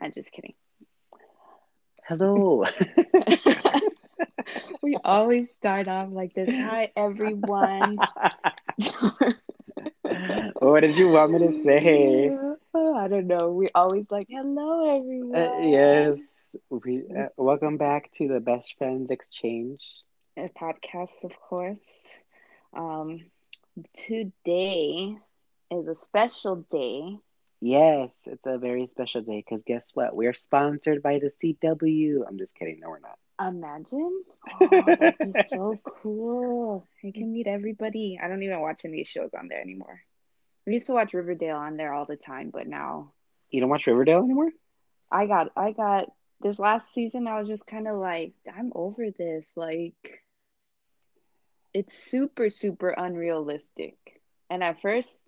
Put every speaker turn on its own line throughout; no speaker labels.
I'm just kidding.
Hello.
we always start off like this. Hi, everyone.
what did you want me to say?
I don't know. We always like, hello, everyone.
Uh, yes. We uh, welcome back to the Best Friends Exchange.
A podcast, of course. Um, today is a special day.
Yes, it's a very special day because guess what? We're sponsored by the CW. I'm just kidding. No, we're not.
Imagine. Oh, that'd be so cool. I can meet everybody. I don't even watch any shows on there anymore. We used to watch Riverdale on there all the time, but now
You don't watch Riverdale anymore?
I got I got this last season I was just kind of like I'm over this. Like it's super super unrealistic. And at first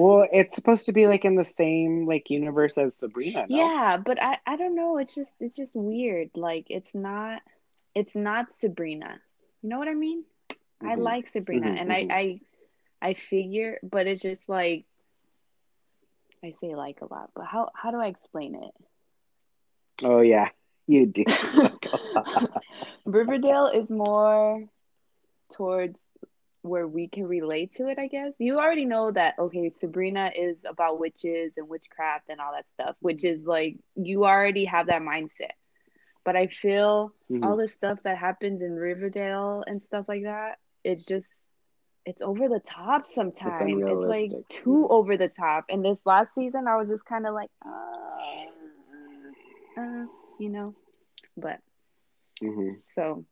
Well, it's supposed to be like in the same like universe as Sabrina. No?
Yeah, but I I don't know. It's just it's just weird. Like it's not it's not Sabrina. You know what I mean? I
Mhm.
like Sabrina,
Mhm,
and. I I I figure, but it's just like I say like a lot. But how how do I explain it?
Oh yeah, you do.
Riverdale is more towards where we can relate to it, I guess. You already know that okay, Sabrina is about witches and witchcraft and all that stuff, which is like you already have that mindset. But I feel
Mhm.
all the stuff that happens in Riverdale and stuff like that, it's just it's over the top sometimes. It's, like
unrealistic.
too over the top. And this last season I was just kind of like, uh, uh, you know. But
Mhm.
so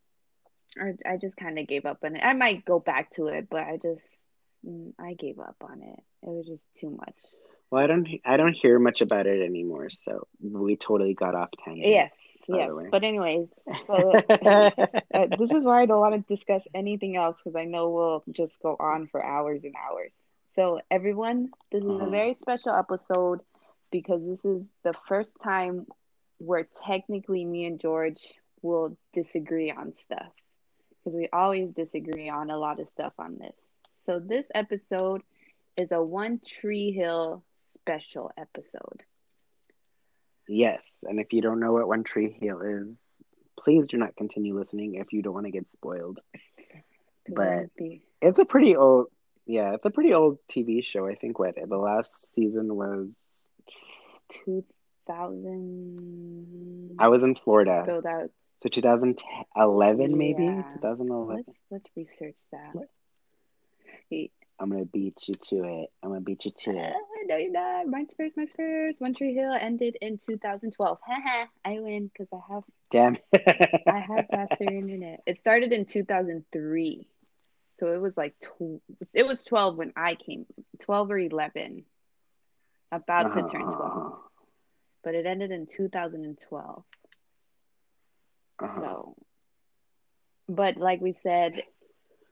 I, I just kind of gave up on it. I might go back to it, but I just mm, I gave up on it. It was just too much.
Well, I don't. I don't hear much about it anymore. So we totally got off tangent.
Yes, yes. But anyways, so uh, this is why I don't want to discuss anything else because I know we'll just go on for hours and hours. So everyone, this is a
Uh-huh.
very special episode because this is the first time where technically me and George will disagree on stuff because we always disagree on a lot of stuff on this. So this episode is a One Tree Hill special episode.
Yes, and if you don't know what One Tree Hill is, please do not continue listening if you don't want to get spoiled. But-
it would be
It's a pretty old. Yeah, it's a pretty old TV show. I think what the last season was.
2000
I was in Florida, so,
so that
2011 maybe
Yeah.
2011.
let's let's research that
What?
He-
I'm gonna beat you to it. I'm gonna beat you to it.
No you're not mine's first mine's first one tree hill ended in 2012 i win because i have
Damn.
i have faster internet it started in 2003 so it was like tw- it was 12 when i came 12 or 11 about to turn 12
Uh-huh.
but it ended in 2012
Uh-huh.
So, but like we said,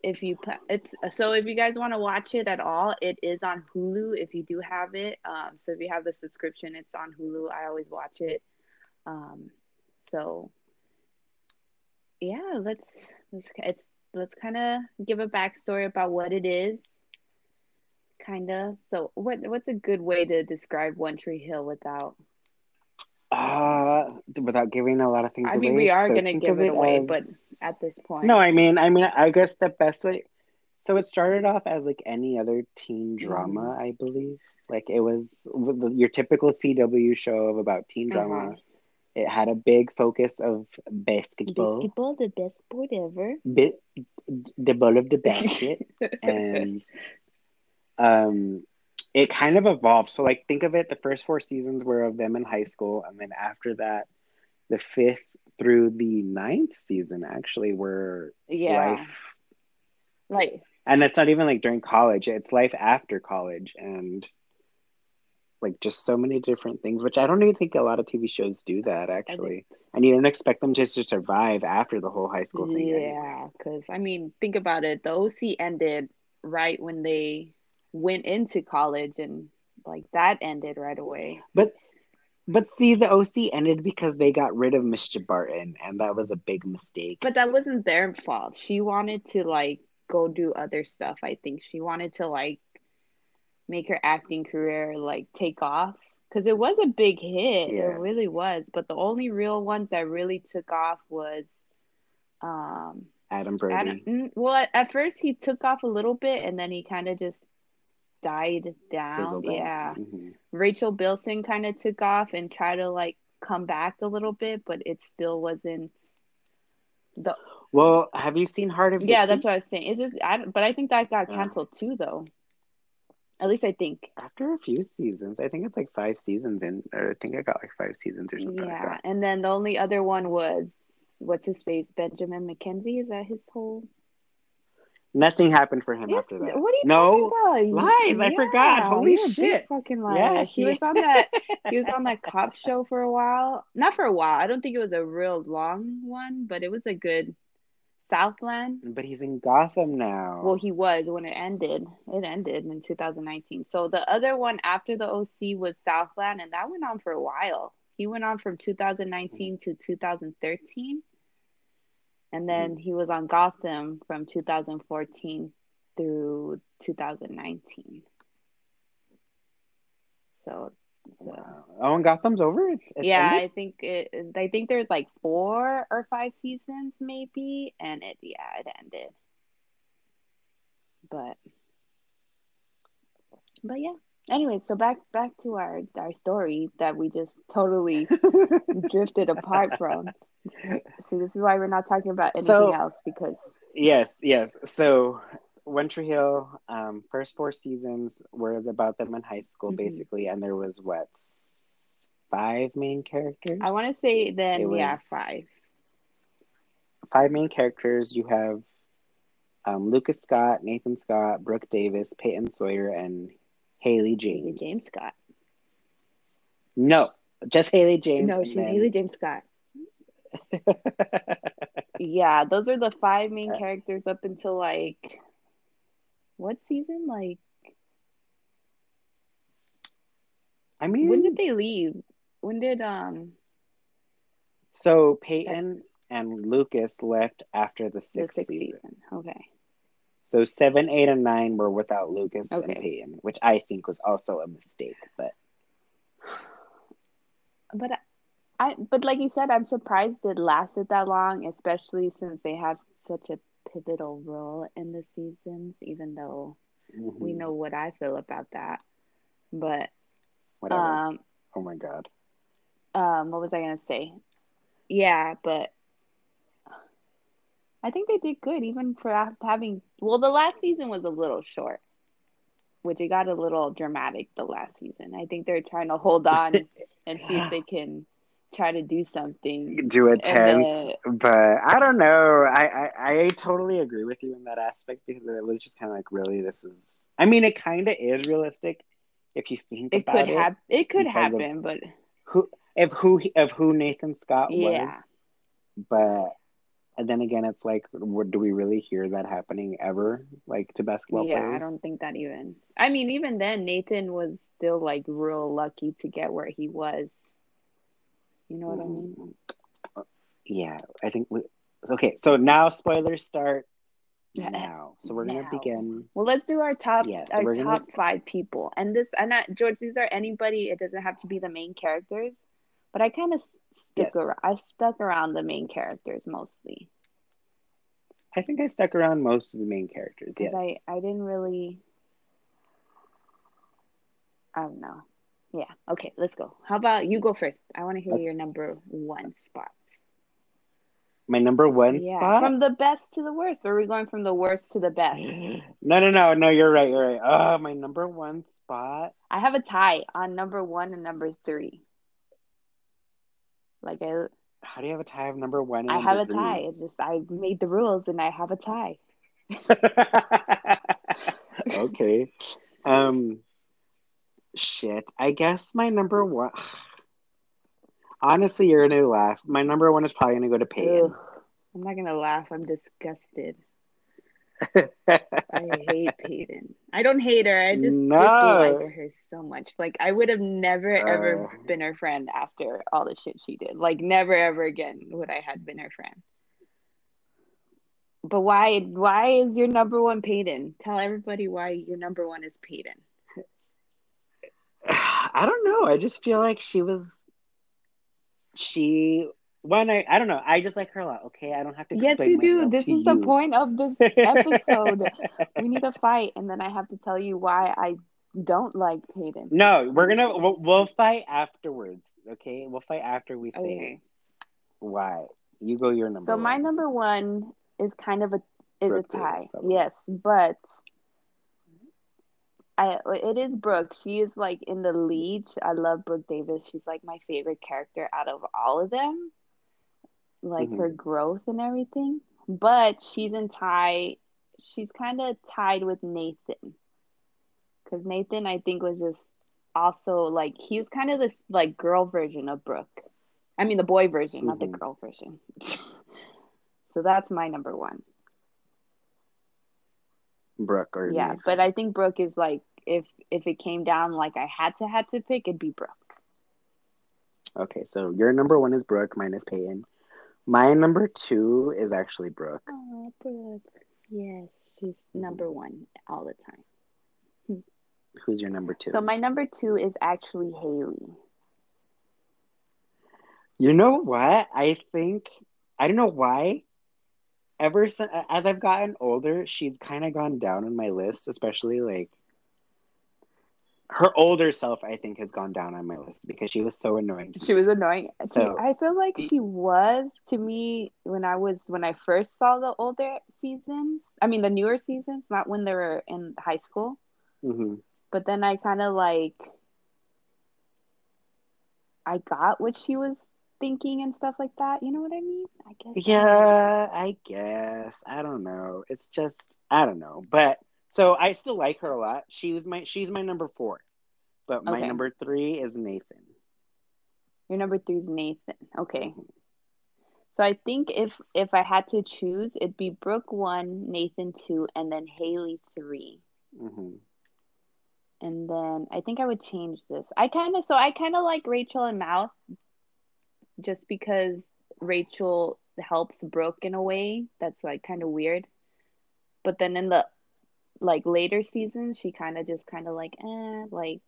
if you it's so if you guys want to watch it at all, it is on Hulu if you do have it. Um, so if you have the subscription, it's on Hulu. I always watch it. Um, so yeah, let's let's it's let's kind of give a backstory about what it is. Kind of. So what what's a good way to describe One Tree Hill without?
Uh, without giving a lot of things
I
away.
mean, we are
so
gonna give
of
it away,
as-
but at this point,
No, I mean, I mean, I guess the best way. So it started off as like any other teen
Mm-hmm.
drama, I believe. Like it was your typical CW show of about teen drama.
Uh-huh.
It had a big focus of basketball,
basketball, the best sport ever.
bit the ball of the basket, and um, it kind of evolved. So like, think of it: the first four seasons were of them in high school, and then after that, the fifth through the ninth season actually were
yeah,
life
like
and it's not even like during college it's life after college and like just so many different things which i don't even think a lot of tv shows do that actually and you don't expect them just to survive after the whole high school thing
yeah, because I mean, think about it. The OC ended right when they went into college, and like that ended right away.
but but see the oc ended because they got rid of Mischa Barton and that was a big mistake
But that wasn't their fault. She wanted to like go do other stuff. I think she wanted to like make her acting career like take off. because it was a big hit.
Yeah.
It really was. But the only real ones that really took off was, um,
Adam Brody.
Adam, mm, well, at, at first he took off a little bit, and then he kind of just died down.
Out.
Yeah.
Mhm.
Rachel Bilson kind of took off and tried to like come back a little bit, but it still wasn't the.
Well, have you seen Hart of
Yeah, that's what I was saying. Is this? I, but I think that got
Yeah.
canceled too, though. At least I think.
After a few seasons, I think it's like five seasons in, or I think I got like five seasons or something like
Yeah,
that.
and then the only other one was what's his face, Benjamin McKenzie. Is that his whole?
Nothing happened for him
Yes,
after that.
What are you
No,
talking about?
lies, I forgot. Holy
you're a big
shit.
Fucking liar.
Yeah,
he was on that. He was on that cop show for a while. Not for a while. I don't think it was a real long one, but it was a good Southland.
But he's in Gotham now.
Well, he was when it ended. It ended in 2019. So the other one after the OC was Southland, and that went on for a while. He went on from 2019 to 2013. And mm-hmm. then he was on Gotham from 2014 through 2019. So, so
Wow. Oh, and Gotham's over. It's, it's
yeah,
ended?
I think it. I think there's like four or five seasons, maybe, and it yeah, it ended. But, but yeah. Anyway, so back back to our our story that we just totally drifted apart from. See, this is why we're not talking about anything
So-
else because
Yes, yes. So, One Tree Hill, um, first four seasons were about them in high school,
Mhm.
basically, and there was what five main characters.
I want to say then
It was-
five.
five main characters. You have um, Lucas Scott, Nathan Scott, Brooke Davis, Peyton Sawyer, and Haley James.
James Scott.
No, just Haley James.
no, she's
then-
Haley James Scott. Yeah, those are the five main
Uh,
characters up until like what season? Like
I mean,
when did they leave? When did um
so Peyton and Lucas left after the
the
sixth,
sixth
season.
season? Okay.
So seven, eight, and nine were without Lucas
Okay.
and Peyton, which I think was also a mistake. But
But I, but like you said, I'm surprised it lasted that long, especially since they have such a pivotal role in the seasons, even though we
mhm,
know what I feel about that. But
whatever.
um
oh my god.
um what was I gonna say? Yeah, but I think they did good even for having well the last season was a little short. Which it got a little dramatic the last season. I think they're trying to hold on and see if they can try to do something.
Do a ten,
then,
but I don't know. I, I I totally agree with you in that aspect because it was just kind of like, really, this is. I mean, it kind of is realistic if you think
it
about
could
it.
It could happen, but
Who if who of who Nathan Scott
yeah,
was, but and then again, it's like, what, do we really hear that happening ever? Like to basketball
yeah.
players?
I don't think that even. I mean, even then, Nathan was still like real lucky to get where he was. You know what I mean?
Mm, Yeah, I think we. Okay, so now spoilers start now. So we're gonna
Now.
begin.
Well, let's do our top
Yeah, so
our top
gonna-
five people, and this and that George. These are anybody. It doesn't have to be the main characters, but I kind of stick
Yes.
around. I stuck around the main characters mostly
I think I stuck around most of the main characters. Yes.
I I didn't really. I don't know. Yeah. Okay. Let's go. How about you go first? I want to hear your number one spot.
My number one
yeah.
spot.
From the best to the worst, or are we going from the worst to the best?
no, no, no, no. You're right. You're right. Oh, my number one spot.
I have a tie on number one and number three. Like I,
How do you have a tie of number one?
I have a tie. It's just I made the rules and I have a tie.
okay. Um. Shit. I guess my number one. Honestly, you're gonna laugh. My number one is probably gonna go to Peyton.
Ugh. I'm not gonna laugh. I'm disgusted. I hate Peyton. I don't hate her. I just
No.
dislike her so much. Like I would have never ever
Uh.
been her friend after all the shit she did. Like never ever again would I had been her friend. But why? Why is your number one Peyton? Tell everybody why your number one is Peyton.
I don't know. I just feel like she was she when I I don't know. I just like her a lot. Okay, I don't have to.
Yes, you do. This is you. the point of this episode. we need to fight, and then I have to tell you why I don't like Peyton.
No, we're gonna we'll, we'll fight afterwards. Okay, we'll fight after we say okay. why. You go your number.
So
one.
my number one is kind of a is Brooke a tie. yes, but I it is Brooke. She is like in the lead. I love Brooke Davis. She's like my favorite character out of all of them. Like mm-hmm. her growth and everything. But she's in tie. She's kind of tied with Nathan. Cuz Nathan I think was just also like he was kind of this like girl version of Brooke. I mean the boy version, mm-hmm. not the mm-hmm. girl version. so that's my number 1.
Brooke or
yeah,
Nathan.
but I think Brooke is like if if it came down like I had to had to pick, it'd be Brooke.
Okay, so your number one is Brooke, mine is Peyton. My number two is actually Brooke.
Oh, Brooke. Yes, she's number one all the time.
Who's your number two?
So my number two is actually Haley.
You know what? I think I don't know why ever since as I've gotten older, she's kind of gone down on my list, especially like her older self. I think has gone down on my list because she was so annoying.
She was annoying. So, See, I feel like she was to me when I was when I first saw the older seasons. I mean, the newer seasons, not when they were in high school.
Mm-hmm.
But then I kind of like I got what she was thinking and stuff like that. You know what I mean? I guess.
Yeah, I guess. I don't know. It's just I don't know. But so I still like her a lot. She was my she's my number four. But my okay. number three is Nathan.
Your number three is Nathan. Okay. So I think if if I had to choose, it'd be Brooke one, Nathan two, and then Haley 3
mm-hmm.
And then I think I would change this. I kind of so I kind of like Rachel and Mouth just because Rachel helps Brooke in a way that's like kind of weird. But then in the like later seasons, she kind of just kind of like eh, like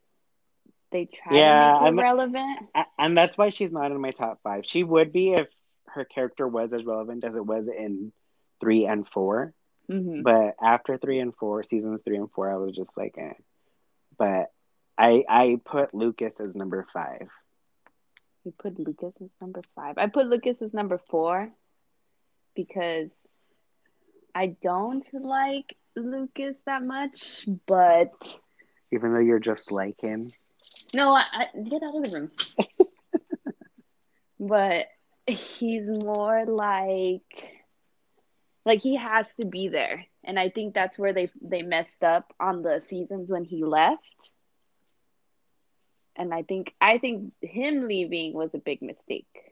they try yeah, to make her relevant.
And that's why she's not in my top five. She would be if her character was as relevant as it was in three and 4
mm-hmm.
But after three and four, seasons three and four, I was just like, eh. But I I put Lucas as number five.
You put Lucas as number five. I put Lucas as number four because I don't like Lucas that much, but
even though you're just like him.
No, I, I get out of the room. but he's more like like he has to be there. And I think that's where they they messed up on the seasons when he left and I think I think him leaving was a big mistake.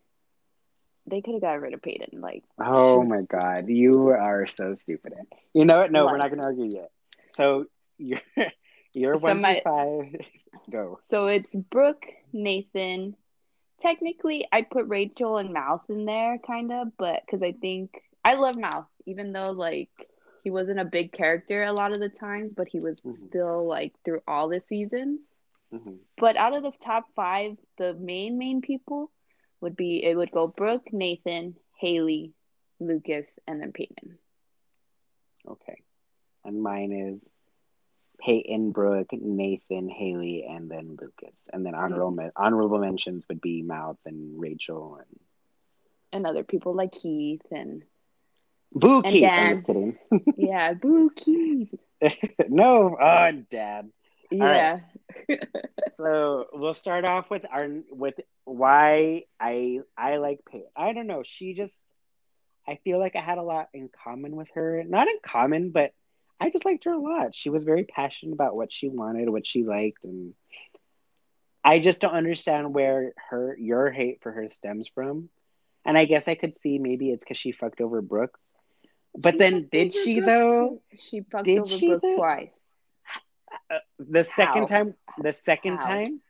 They could have got rid of Peyton. Like,
oh my god, you are so stupid. You know what? No, what? we're not going to argue yet. So you're you're so one my, five. Go.
So it's Brooke, Nathan. Technically, I put Rachel and Mouth in there, kind of, but because I think I love Mouth, even though like he wasn't a big character a lot of the times, but he was mm-hmm. still like through all the seasons.
Mm-hmm.
But out of the top five, the main main people would be it would go Brooke, Nathan, Haley, Lucas, and then Peyton.
Okay, and mine is Peyton, Brooke, Nathan, Haley, and then Lucas, and then honorable mm-hmm. honorable mentions would be Mouth and Rachel and
and other people like Keith and
Boo Keith. I'm just kidding.
yeah, Boo Keith.
no, oh, Dad.
Yeah.
Right. so we'll start off with our with why I I like Peyton. I don't know. She just I feel like I had a lot in common with her. Not in common, but I just liked her a lot. She was very passionate about what she wanted, what she liked, and I just don't understand where her your hate for her stems from. And I guess I could see maybe it's because she fucked over Brooke. But she then did she Brooke though?
She fucked did over Brooke though? twice.
Uh, the second How? time, the second How? time,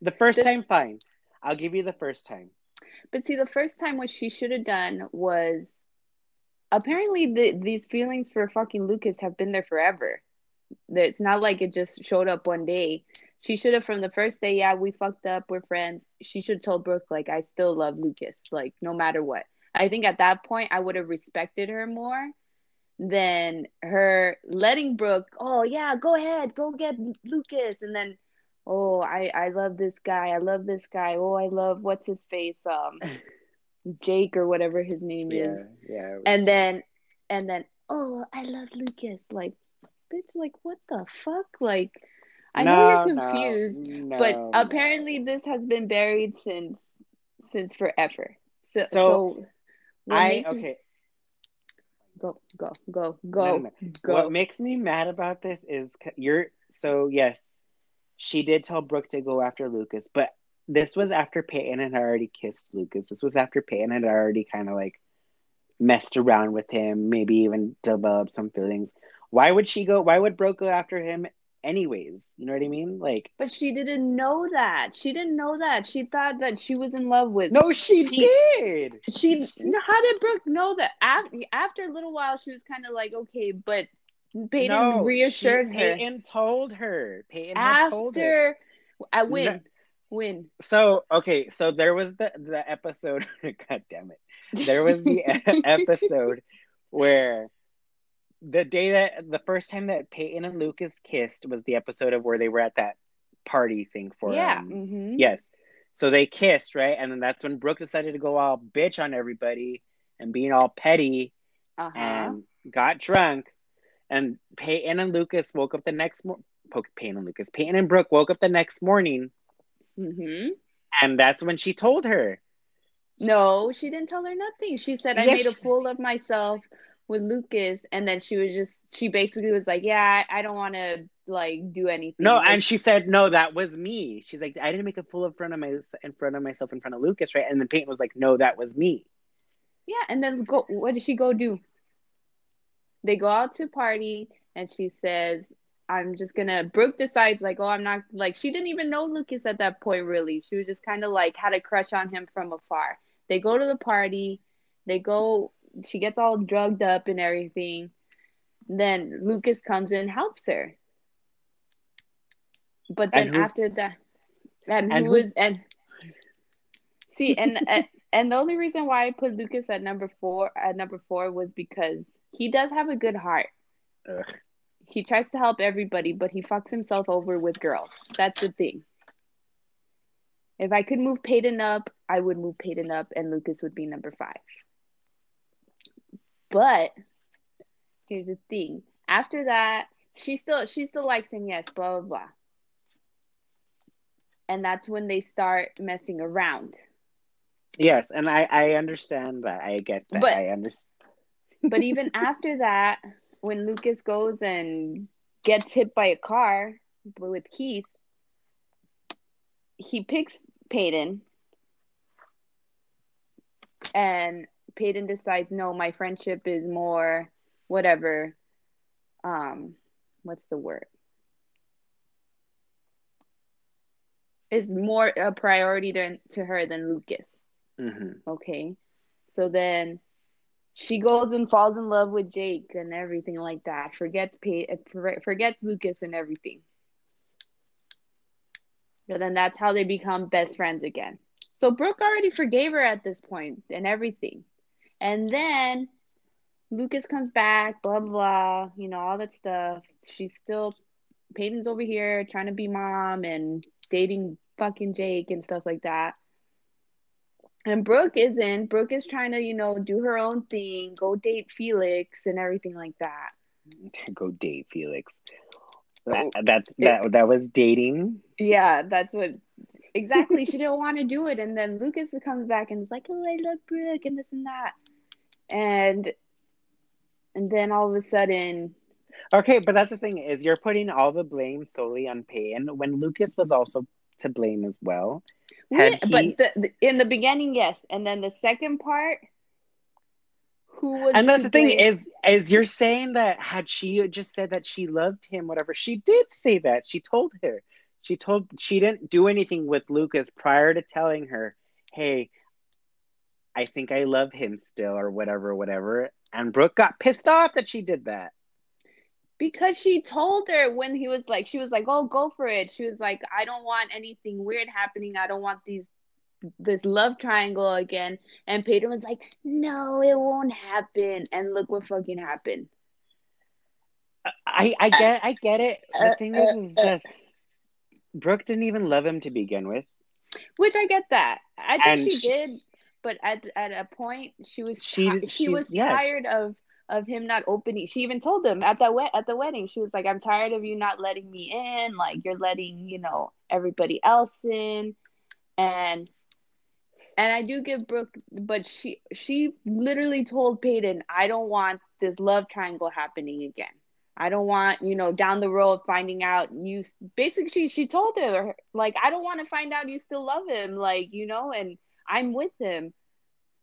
the first this... time, fine. I'll give you the first time.
But see, the first time what she should have done was apparently the, these feelings for fucking Lucas have been there forever. It's not like it just showed up one day. She should have from the first day. Yeah, we fucked up. We're friends. She should have told Brooke like, I still love Lucas. Like no matter what. I think at that point I would have respected her more than her letting Brooke. Oh yeah, go ahead, go get Lucas, and then oh I I love this guy. I love this guy. Oh I love what's his face um Jake or whatever his name
Yeah,
is.
yeah.
And then and then oh I love Lucas. Like bitch, like what the fuck? Like I know you're
No, no,
confused,
no,
but
no.
apparently this has been buried since since forever. So
So,
so,
I okay.
Go go go go
no, no.
go.
What makes me mad about this is you're so yes, she did tell Brooke to go after Lucas, but this was after Peyton had already kissed Lucas. This was after Peyton had already kind of like messed around with him, maybe even developed some feelings. Why would she go? Why would Brooke go after him anyways? You know what I mean? Like,
But she didn't know that. She didn't know that. She thought that she was in love with.
no, she
Pete.
did.
She. How did Brooke know that? After after a little while, she was kind of like, okay, but Peyton
no,
reassured
she,
her.
Peyton told her. Peyton had told her.
After I win,
No.
win.
So okay, so there was the the episode. God damn it! There was the episode where the day that the first time that Peyton and Lucas kissed was the episode of where they were at that party thing for
yeah.
um,
hmm
yes. So they kissed, right? And then that's when Brooke decided to go all bitch on everybody and being all petty
Uh huh.
and got drunk. And Peyton and Lucas woke up the next morning. Peyton and Lucas, Peyton and Brooke woke up the next morning,
hmm
and that's when she told her.
No, she didn't tell her nothing. She said I
Yes,
made a fool of myself with Lucas, and then she was just she basically was like, yeah, I, I don't want to like do anything.
No,
Like,
and she said, "No, that was me." She's like, "I didn't make a fool in front of my in front of myself in front of Lucas, right?" And then Peyton was like, "No, that was me."
Yeah, and then go. What did she go do? They go out to party, and she says, "I'm just gonna." Brooke decides, like, "Oh, I'm not." Like, she didn't even know Lucas at that point. Really, she was just kind of like had a crush on him from afar. They go to the party. They go. She gets all drugged up and everything. Then Lucas comes in, and helps her. But then after that, and,
and who's-
and see and, and and the only reason why I put Lucas at number four at number four was because he does have a good heart.
Ugh.
He tries to help everybody, but he fucks himself over with girls. That's the thing. If I could move Peyton up, I would move Peyton up, and Lucas would be number five. But here's the thing: after that, she still she still likes him, yes, blah blah blah. And that's when they start messing around.
Yes, and I I understand that. I get that.
But-
I understand.
But even after that, when Lucas goes and gets hit by a car with Keith, he picks Peyton, and Peyton decides, no, my friendship is more whatever. Um, what's the word? Is more a priority to, to her than Lucas.
hmm
Okay. So then she goes and falls in love with Jake and everything like that. Forgets Pay- for- forgets Lucas and everything. And then that's how they become best friends again. So Brooke already forgave her at this point and everything. And then Lucas comes back, blah blah, blah you know, all that stuff. She's still Peyton's over here trying to be mom and dating fucking Jake and stuff like that. And Brooke isn't. Brooke is trying to, you know, do her own thing, go date Felix and everything like that.
Go date Felix. That, that's that. That was dating.
Yeah, that's what exactly. she didn't want to do it, and then Lucas comes back and is like, "Oh, I love Brooke and this and that," and and then all of a sudden,
Okay, but that's the thing is you're putting all the blame solely on Peyton when Lucas was also to blame as well.
Yeah, but the, the, in the beginning, yes, and then the second part, who was
and that's the thing is is you're saying that had she just said that she loved him whatever she did say that. She told her. She told she didn't do anything with lucas prior to telling her hey i think i love him still or whatever whatever and brooke got pissed off that she did that
Because she told her when he was like, she was like, "Oh, go for it." She was like, "I don't want anything weird happening. I don't want these this love triangle again." And Peyton was like, "No, it won't happen." And look what fucking happened.
I I get I get it. The thing is, is uh, uh, uh, just Brooke didn't even love him to begin with.
Which I get that. I think
And
she- did, but at at a point she was
She-
she was
yes.
tired of of him not opening. She even told him at that wed- at the wedding. She was like, "I'm tired of you not letting me in. Like you're letting you know everybody else in." And and I do give Brooke, but she she literally told Peyton, "I don't want this love triangle happening again." I don't want, you know, down the road finding out you basically she, she told her like I don't want to find out you still love him, like, you know, and I'm with him.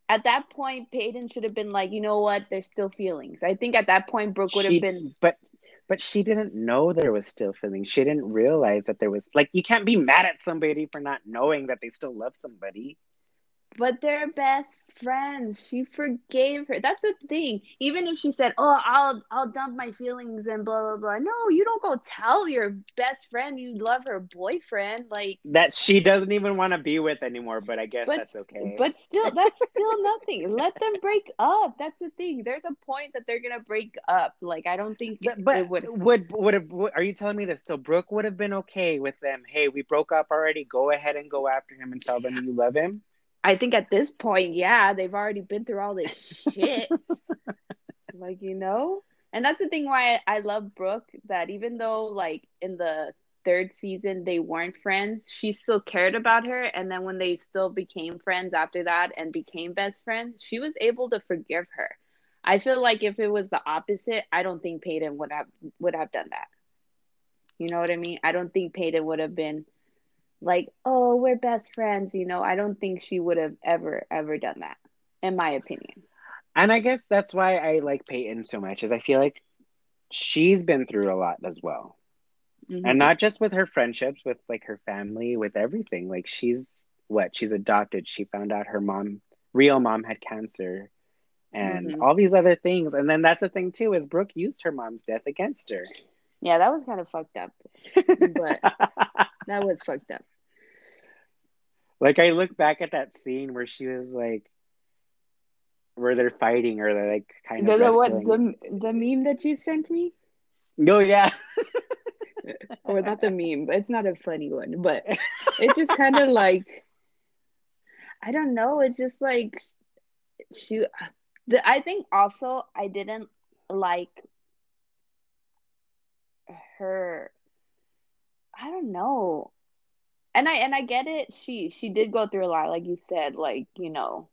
At that point, Peyton should have been like, you know what, there's still feelings. I think at that point Brooke would have been
but but she didn't know there was still feelings. She didn't realize that there was like you can't be mad at somebody for not knowing that they still love somebody.
But they're best friends. She forgave her. That's the thing. Even if she said, "Oh, I'll I'll dump my feelings and blah blah blah." No, you don't go tell your best friend you love her boyfriend. Like
That she doesn't even want to be with anymore, but I guess
but
that's okay.
but still that's still nothing let them break up that's the thing there's a point that they're gonna break up like i don't think
But,
it
but
would
would would have are you telling me that So Brooke would have been okay with them. Hey, we broke up already. Go ahead and go after him and tell them you love him.
I think at this point yeah they've already been through all this shit. Like you know? And that's the thing why I, I love brooke that even though like in the third season they weren't friends she still cared about her. And then when they still became friends after that and became best friends she was able to forgive her. I feel like if it was the opposite i don't think peyton would have would have done that. You know what i mean? I don't think peyton would have been like oh we're best friends you know i don't think she would have ever ever done that in my opinion
And I guess that's why I like Peyton so much, is I feel like she's been through a lot as well.
Mhm.
And not just with her friendships, with like her family, with everything. Like she's what? She's adopted. She found out her mom, real mom, had cancer and
Mhm.
all these other things. And then that's the thing too, is Brooke used her mom's death against her.
yeah that was kind of fucked up but that was fucked up.
Like I look back at that scene where she was like where they're fighting or they're like kind
the,
of
the, what the, the meme that you sent me?
No, yeah.
or oh, not the meme but it's not a funny one but it's just kind of like i don't know it's just like she the, i think also i didn't like her i don't know. And i and i get it. She she did go through a lot like you said like you know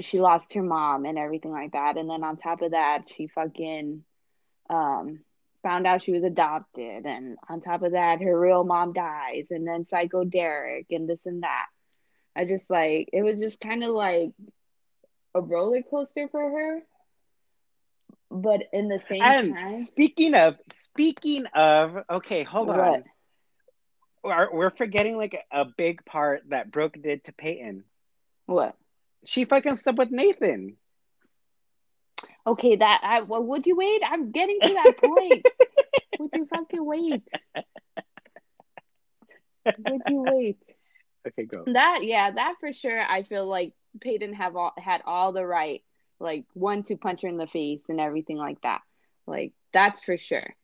she lost her mom and everything like that. And then on top of that she fucking um found out she was adopted. And on top of that her real mom dies. And then psycho derek and this and that. I just like it was just kind of like a roller coaster for her but in the same
And
time
speaking of speaking of, okay, hold on. We're, we're forgetting like a, a big part that Brooke did to Peyton.
what
She fucking slept with Nathan.
okay that i well, would you wait i'm getting to that point would you fucking wait would you wait
Okay, go.
That yeah, that for sure. I feel like Peyton have all had all the right, like one to punch her in the face and everything like that. Like that's for sure.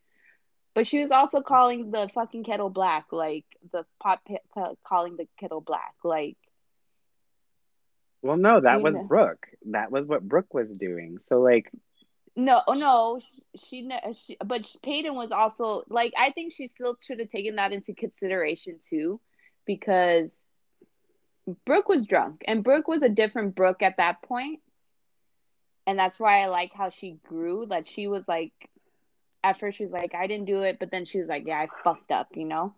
But she was also calling the fucking kettle black, like the pot pe- ca- calling the kettle black, like
Well, no, that was
know.
Brooke. That was what Brooke was doing. So like,
no, oh, no, she, she, but Peyton was also like I think she still should have taken that into consideration too, because Brooke was drunk and Brooke was a different Brooke at that point. And that's why I like how she grew. That she was like, at first she was like, I didn't do it, but then she was like, yeah, I fucked up, you know.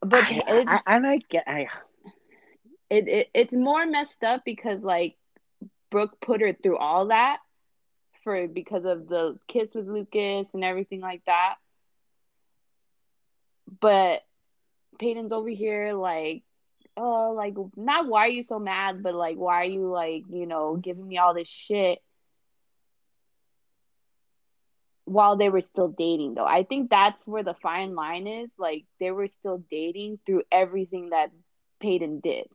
But
I,
it's,
I, and I get, I,
it, it it's more messed up because like Brooke put her through all that for because of the kiss with Lucas and everything like that. But Peyton's over here like, oh, like not why are you so mad, but like why are you like you know giving me all this shit? while they were still dating though. I think that's where the fine line is. Like they were still dating through everything that Peyton did.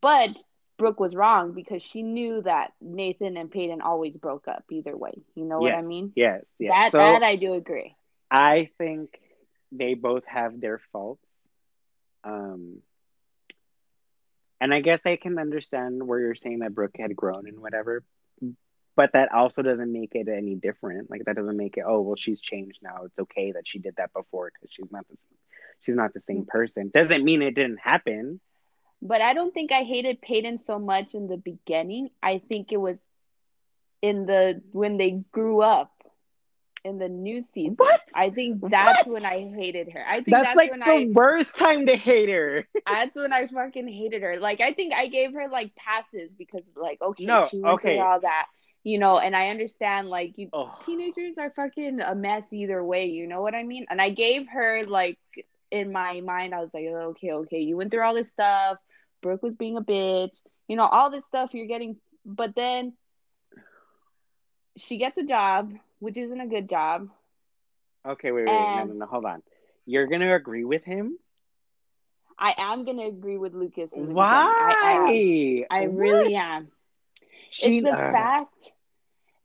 But Brooke was wrong because she knew that Nathan and Peyton always broke up either way. You know
yes,
what I mean?
Yes, yes.
That
so
that I do agree.
I think they both have their faults. Um and I guess I can understand where you're saying that Brooke had grown and whatever, but that also doesn't make it any different. Like that doesn't make it oh well she's changed now. It's okay that she did that before because she's not the she's not the same person. Doesn't mean it didn't happen.
But I don't think I hated Peyton so much in the beginning. I think it was in the when they grew up in the new season.
What?
I think that's
What?
when I hated her. I think
That's,
that's,
like
when
the
I
worst time to hate her.
that's when I fucking hated her. Like I think I gave her like passes because like okay,
No,
she went
okay.
through all that. You know, and I understand like you
Oh.
teenagers are fucking a mess either way, you know what I mean? And I gave her like in my mind, I was like, oh, okay, okay, you went through all this stuff. Brooke was being a bitch, you know, all this stuff you're getting, but then she gets a job, which isn't a good job.
Okay, wait, wait, wait. No, no, no, hold on. You're gonna agree with him?
I am gonna agree with Lucas. In the beginning.
Why?
I. I really am.
She,
it's the
uh,
fact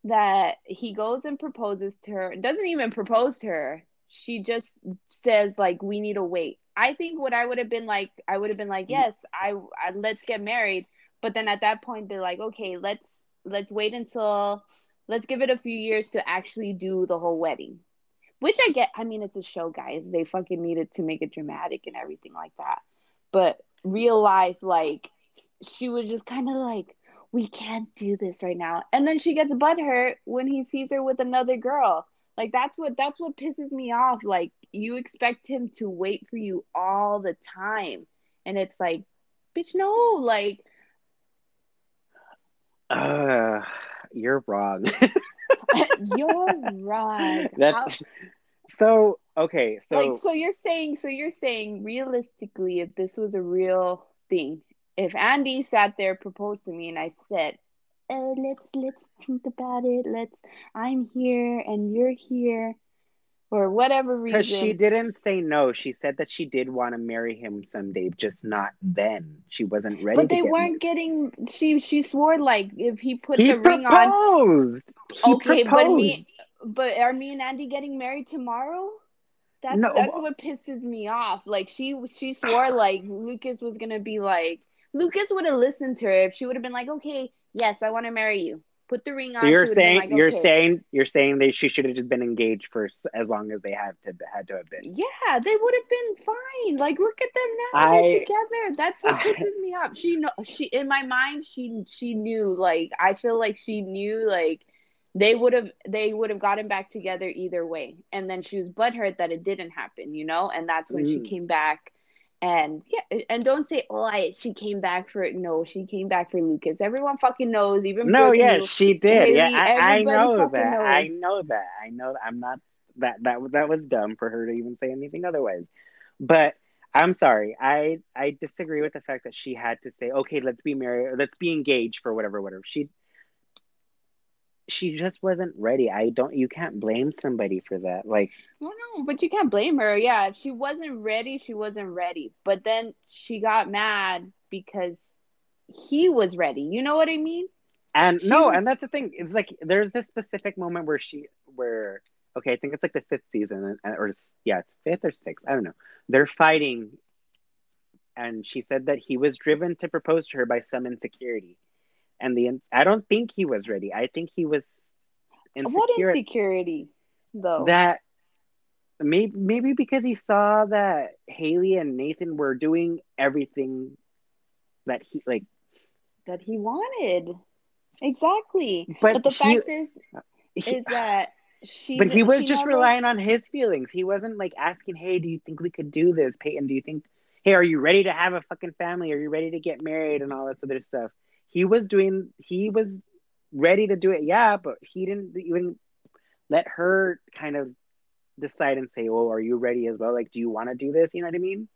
that he goes and proposes to her doesn't even propose to her she just says like we need to wait i think what i would have been like i would have been like yes I, I let's get married but then at that point be like okay let's let's wait until let's give it a few years to actually do the whole wedding which i get i mean it's a show guys they fucking needed to make it dramatic and everything like that but real life like she was just kind of like we can't do this right now. And then she gets butthurt when he sees her with another girl. Like that's what that's what pisses me off. Like you expect him to wait for you all the time. And it's like, bitch, no, like
Uh, you're wrong.
you're wrong. How-
That's so okay. So
like so you're saying so you're saying realistically if this was a real thing, if Andy sat there proposed to me and I said, uh, let's let's think about it. Let's I'm here and you're here for whatever reason.
because she didn't say no, she said that she did want to marry him someday, just not then. She wasn't ready.
but
to
they weren't getting she she swore like if he put
He
the ring on
proposed. He
okay, but
proposed.
me but are me and Andy getting married tomorrow? That's
No,
that's what pisses me off. Like she she swore like Lucas was gonna be like Lucas would have listened to her if she would have been like, Okay, yes, I wanna marry you. Put the ring on.
So you're
She
saying
like,
you're
"Okay."
saying you're saying they she should have just been engaged for as long as they had to had to have been.
Yeah, they would have been fine. Like, look at them now;
I-
they're together. That's what
I-
pisses me off. She know she in my mind. She she knew. Like, I feel like she knew. Like, they would have they would have gotten back together either way. And then she was butthurt that it didn't happen. You know, and that's when she
Mm.
came back. And yeah, and don't say, "Oh, I she came back for it." No, she came back for Lucas. Everyone fucking knows. Even
No, yeah, she did.
Haley,
yeah, I, I know that. I know that. I know. that. I'm not that that that was dumb for her to even say anything otherwise. But I'm sorry. I I disagree with the fact that she had to say, "Okay, let's be married. Let's be engaged for whatever, whatever." She she just wasn't ready. I don't. You can't blame somebody for that. Like,
Well, no, but you can't blame her. Yeah, if she wasn't ready, she wasn't ready. But then she got mad because he was ready. You know what I mean?
and
She
no,
was-
and that's the thing. It's like there's this specific moment where she, where okay, I think it's like the fifth season, or yeah, it's fifth or sixth. I don't know. They're fighting, and she said that he was driven to propose to her by some insecurity, and the I don't think he was ready. I think he was
What
insecure
insecurity, though?
that maybe maybe because he saw that Haley and Nathan were doing everything that he like,
that he wanted. Exactly.
but,
But, the
he,
fact is,
he-
is that she.
but he was
she
just
never-
relying on his feelings. He wasn't like asking, "Hey, do you think we could do this, Peyton? Do you think, hey, are you ready to have a fucking family? Are you ready to get married and all that other stuff?" He was doing. He was ready to do it, yeah, but he didn't even let her kind of decide and say, "Oh, are you ready as well? Like, do you want to do this?" You know what I mean?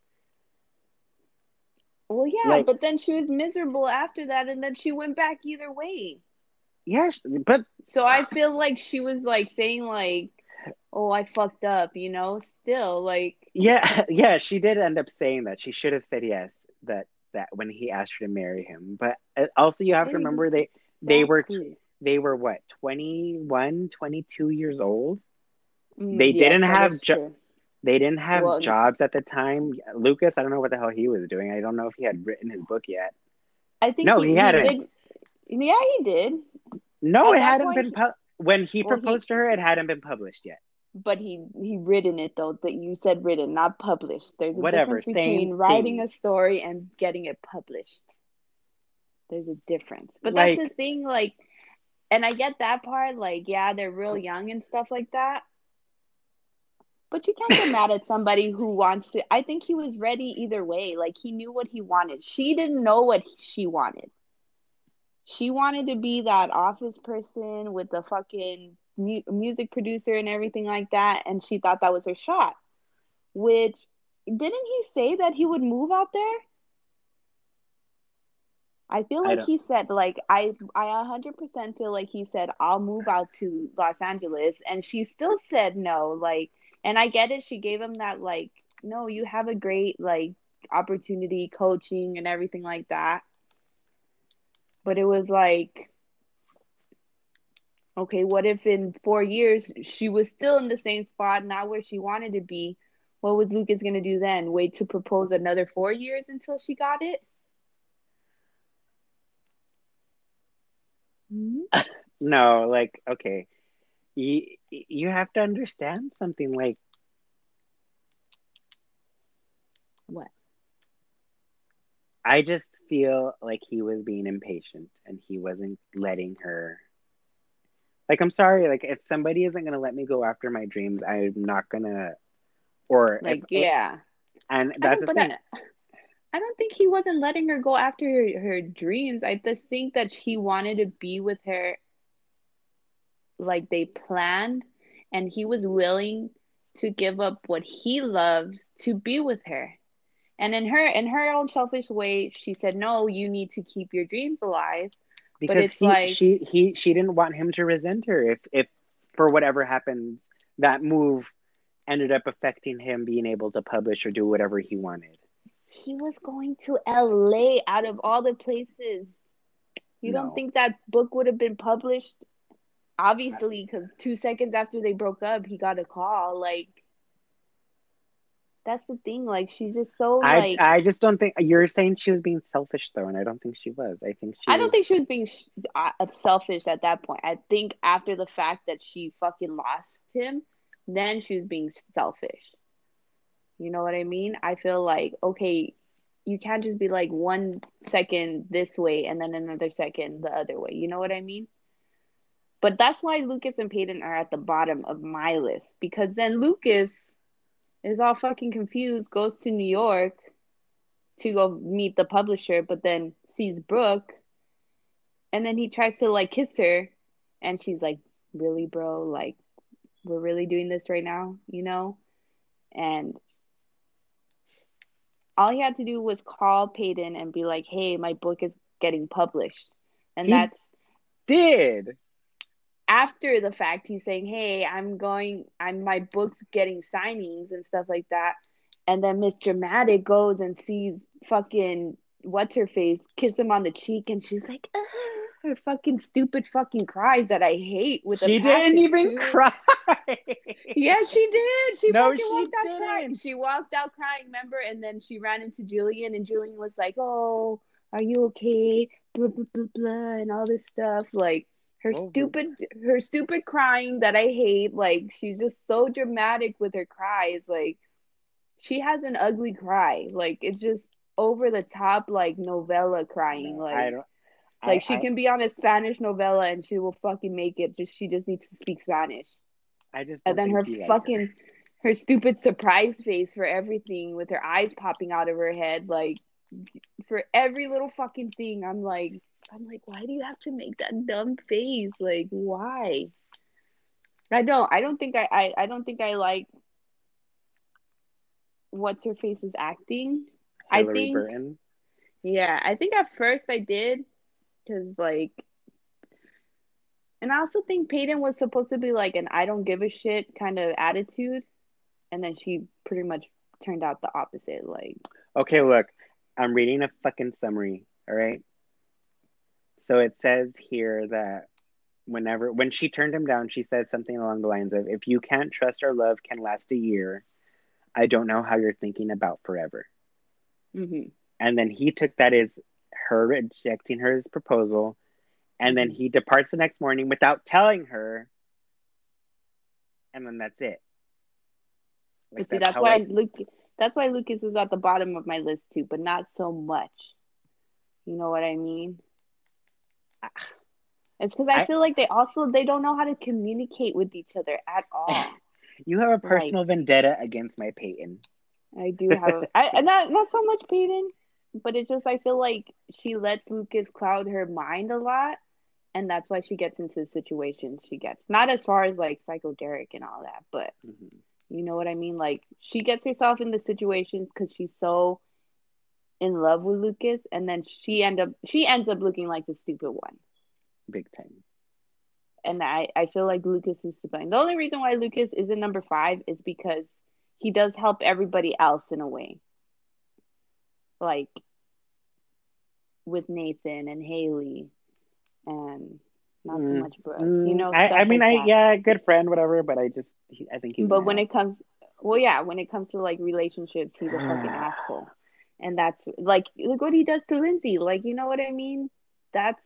Well, yeah,
like-
but then she was miserable after that, and then she went back either way.
Yeah, but
so I feel like she was like saying like, "Oh, I fucked up," you know. Still, like,
yeah, yeah, she did end up saying that. She should have said yes. That that when he asked her to marry him, but uh, also you have to remember they they were they were what 21, 22 years old. Mm, they yes, didn't have jo- they didn't have well, jobs at the time. Lucas, I don't know what the hell he was doing. I don't know if he had written his book yet.
I think no, he, he hadn't. yeah, he did.
No, At it hadn't been pu- when he well, proposed he, to her. It hadn't been published yet.
But he he written it though. That you said written, not published. There's a Whatever, difference between writing thing. a story and getting it published. There's a difference. But like, that's the thing. Like, and I get that part. Like, yeah, they're real oh. young and stuff like that. But you can't get mad at somebody who wants to. I think he was ready either way. Like he knew what he wanted. She didn't know what she wanted. She wanted to be that office person with the fucking mu- music producer and everything like that, and she thought that was her shot. Which didn't he say that he would move out there? I feel like I he said like I I 100% feel like he said I'll move out to Los Angeles and she still said no like and I get it. She gave him that like, no, you have a great like opportunity coaching and everything like that. But it was like, okay, what if in four years she was still in the same spot, not where she wanted to be? What was Lucas gonna do then? Wait to propose another four years until she got it?
Mm-hmm. no, like okay you you have to understand something like
what
I just feel like he was being impatient and he wasn't letting her like I'm sorry like if somebody isn't going to let me go after my dreams I'm not going to or
like if, yeah.
And that's the thing.
I, I don't think he wasn't letting her go after her, her dreams. I just think that he wanted to be with her like they planned and he was willing to give up what he loves to be with her. And in her in her own selfish way she said no you need to keep your dreams alive
because he, like she he she didn't want him to resent her if if for whatever happens that move ended up affecting him being able to publish or do whatever he wanted.
He was going to la out of all the places. You no. don't think that book would have been published? Obviously because two seconds after they broke up he got a call like that's the thing like she's just so like
i just don't think you're saying she was being selfish though and i don't think she was. I think she
i don't think she was being uh, selfish at that point. I think after the fact that she fucking lost him then she was being selfish. You know what i mean? I feel like okay you can't just be like one second this way and then another second the other way. You know what i mean? But that's why Lucas and Peyton are at the bottom of my list because then Lucas is all fucking confused, goes to New York to go meet the publisher, but then sees Brooke and then he tries to like kiss her and she's like, Really, bro? Like, we're really doing this right now, you know? And all he had to do was call Peyton and be like, Hey, my book is getting published. And he that's
did
after the fact he's saying hey i'm going i'm my book's getting signings and stuff like that. And then miss dramatic goes and sees fucking what's her face kiss him on the cheek. And she's like ah, her fucking stupid fucking cries that i hate with
she didn't even too. cry.
Yes she did. She no, fucking she walked didn't. out crying. she walked out crying remember? And then she ran into julian and julian was like oh are you okay? Blah blah blah blah and all this stuff. Like her oh, stupid her stupid crying that I hate. Like she's just so dramatic with her cries. Like she has an ugly cry. Like it's just over the top like novella crying. Like I don't, I, she I, can be on a Spanish novella and she will fucking make it. Just she just needs to speak Spanish.
I just
and then her fucking her. her stupid surprise face for everything with her eyes popping out of her head like for every little fucking thing. I'm like I'm like, why do you have to make that dumb face? Like, why? I don't. I don't think I. I, I don't think I like what's her face is acting. Hilarie I think. Burton. Yeah, I think at first I did, because like, And I also think Peyton was supposed to be like an I don't give a shit kind of attitude. And then she pretty much turned out the opposite. Like,
Okay, look, I'm reading a fucking summary, all right? So it says here that whenever when she turned him down, she says something along the lines of, "If you can't trust our love can last a year, I don't know how you're thinking about forever."
hmm
And then he took that as her rejecting her his proposal, and then he departs the next morning without telling her, and then that's it. Like,
but see, that's
how
why
I-
Luke. That's why Lucas is at the bottom of my list too, but not so much. You know what I mean? It's because I,
I-
feel like they also they don't know how to communicate with each other at all.
you have a personal vendetta against my Peyton.
I do have, I and not not so much Peyton, but it's just I feel like she lets Lucas cloud her mind a lot, and that's why she gets into the situations she gets. Not as far as like Psycho Derek and all that, but
Mhm.
you know what I mean. Like she gets herself in the situations because she's so in love with Lucas, and then she end up she ends up looking like the stupid one.
Big time.
and I, I feel like Lucas is blame. The only reason why Lucas isn't number five is because he does help everybody else in a way. Like with Nathan and Haley and not so
Mm,
much Brooke. You know,
Mm, I, I mean,
like
I
that.
yeah, good friend, whatever. But I just, he, I think he's.
But when
ass.
it comes well, yeah, when it comes to like relationships, he's a fucking asshole. And that's like look what he does to Lindsey. Like, you know what I mean? That's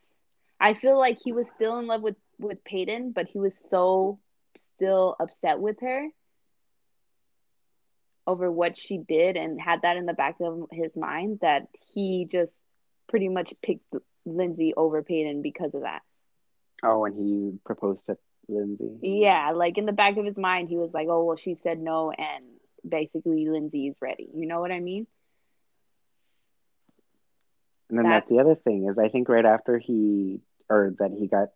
I feel like he was still in love with with Peyton, but he was so still upset with her over what she did and had that in the back of his mind that he just pretty much picked Lindsey over Peyton because of that.
oh, when he proposed to Lindsey.
Yeah, like in the back of his mind, he was like, "Oh, well, she said no, and basically Lindsey is ready." You know what I mean?
And then
That's-
that's the other thing is I think right after he or that he got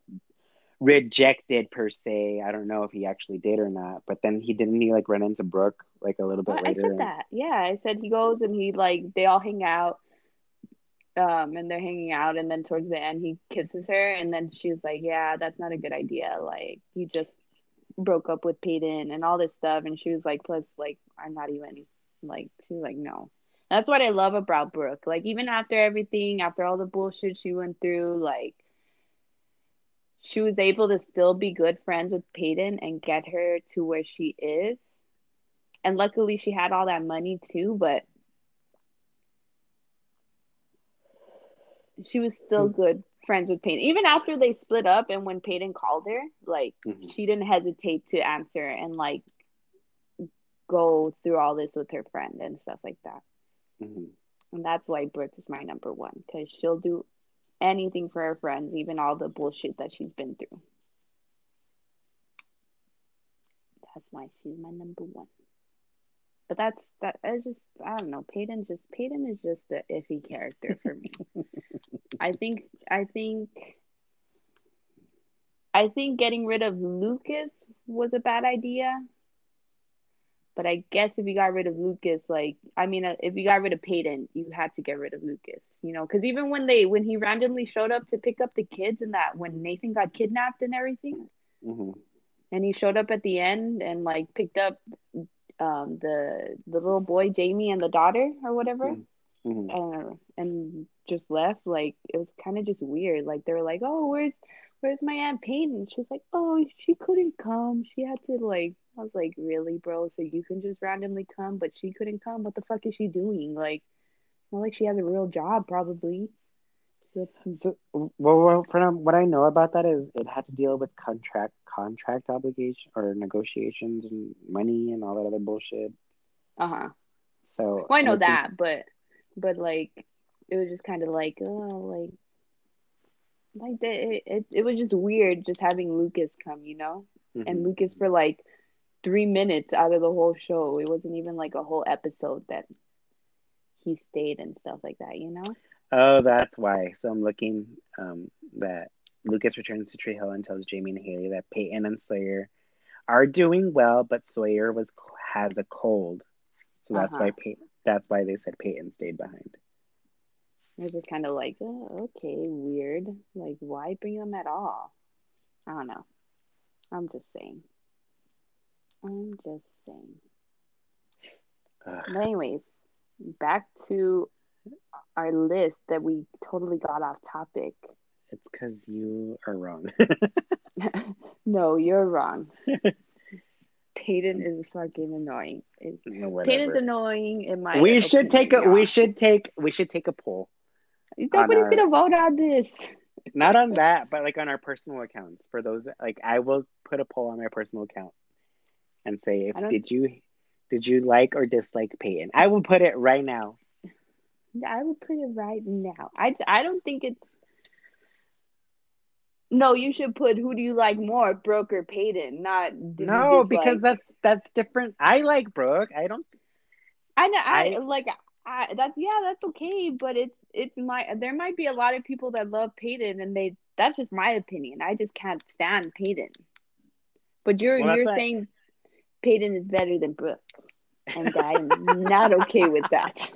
rejected per se. I don't know if he actually did or not, but then he didn't he like run into Brooke like a little bit
Well, I
later.
said that. Yeah, I said he goes and he like they all hang out, um, and they're hanging out, and then towards the end he kisses her, and then she's like, "Yeah, that's not a good idea. Like you just broke up with Peyton and all this stuff," and she was like, "Plus, like I'm not even like." She was like, "No." That's what I love about Brooke. Like even after everything, after all the bullshit she went through, like she was able to still be good friends with Peyton and get her to where she is. And luckily she had all that money too, but she was still good friends with Peyton. Even after they split up and when Peyton called her, like
Mhm.
she didn't hesitate to answer and like go through all this with her friend and stuff like that.
Mhm.
And that's why Brooke is my number one because she'll do anything for her friends, even all the bullshit that she's been through. That's why she's my number one. But that's that. I just I don't know. Peyton just Peyton is just the iffy character for me. I think I think I think getting rid of Lucas was a bad idea. But I guess if you got rid of Lucas, like I mean, uh, if you got rid of Peyton, you had to get rid of Lucas, you know, because even when they when he randomly showed up to pick up the kids and that when Nathan got kidnapped and everything,
Mhm.
and he showed up at the end and like picked up um the the little boy Jamie and the daughter or whatever,
Mhm.
uh, and just left. Like it was kind of just weird. Like they were like, "Oh, where's where's my aunt Peyton?" She's like, "Oh, she couldn't come. She had to like." I was like, "Really, bro? So you can just randomly come, but she couldn't come? What the fuck is she doing? Like, it's not like she has a real job, probably."
So, well, well, from what I know about that is it had to deal with contract contract obligation or negotiations and money and all that other bullshit.
Uh huh.
So
Well, I know
and think-
that, but but like it was just kind of like oh like like the, it, it it was just weird just having Lucas come, you know,
Mhm.
and Lucas for like three minutes out of the whole show. It wasn't even like a whole episode that he stayed and stuff like that, you know.
Oh, that's why. So I'm looking um, that Lucas returns to Tree Hill and tells Jamie and Haley that Peyton and Sawyer are doing well, but Sawyer was has a cold, so that's
Uh-huh.
why Pey- that's why they said Peyton stayed behind.
It was just kind of like oh, okay, weird. Like why bring them at all? I don't know. I'm just saying. I'm just saying.
Ugh.
But anyways, back to our list that we totally got off topic.
It's because you are wrong.
no, you're wrong. Peyton is fucking annoying. It's,
No.
Peyton's annoying in my.
we should take a we should take we should take a poll.
Nobody's
our-
gonna vote on this.
Not on that, but like on our personal accounts. For those that- like I will put a poll on my personal account and say if did you did you like or dislike Peyton? I will put it right now.
I would put it right now. I I don't think it's. No, you should put who do you like more, Brooke or Peyton? Not
No, because that's that's different. I like Brooke. I don't
I know I,
I-
like I that's yeah that's okay, but it's it's my there might be a lot of people that love Peyton and they that's just my opinion. I just can't stand Peyton. But you're
Well,
you're saying Peyton is better than Brooke, and I'm not okay with that.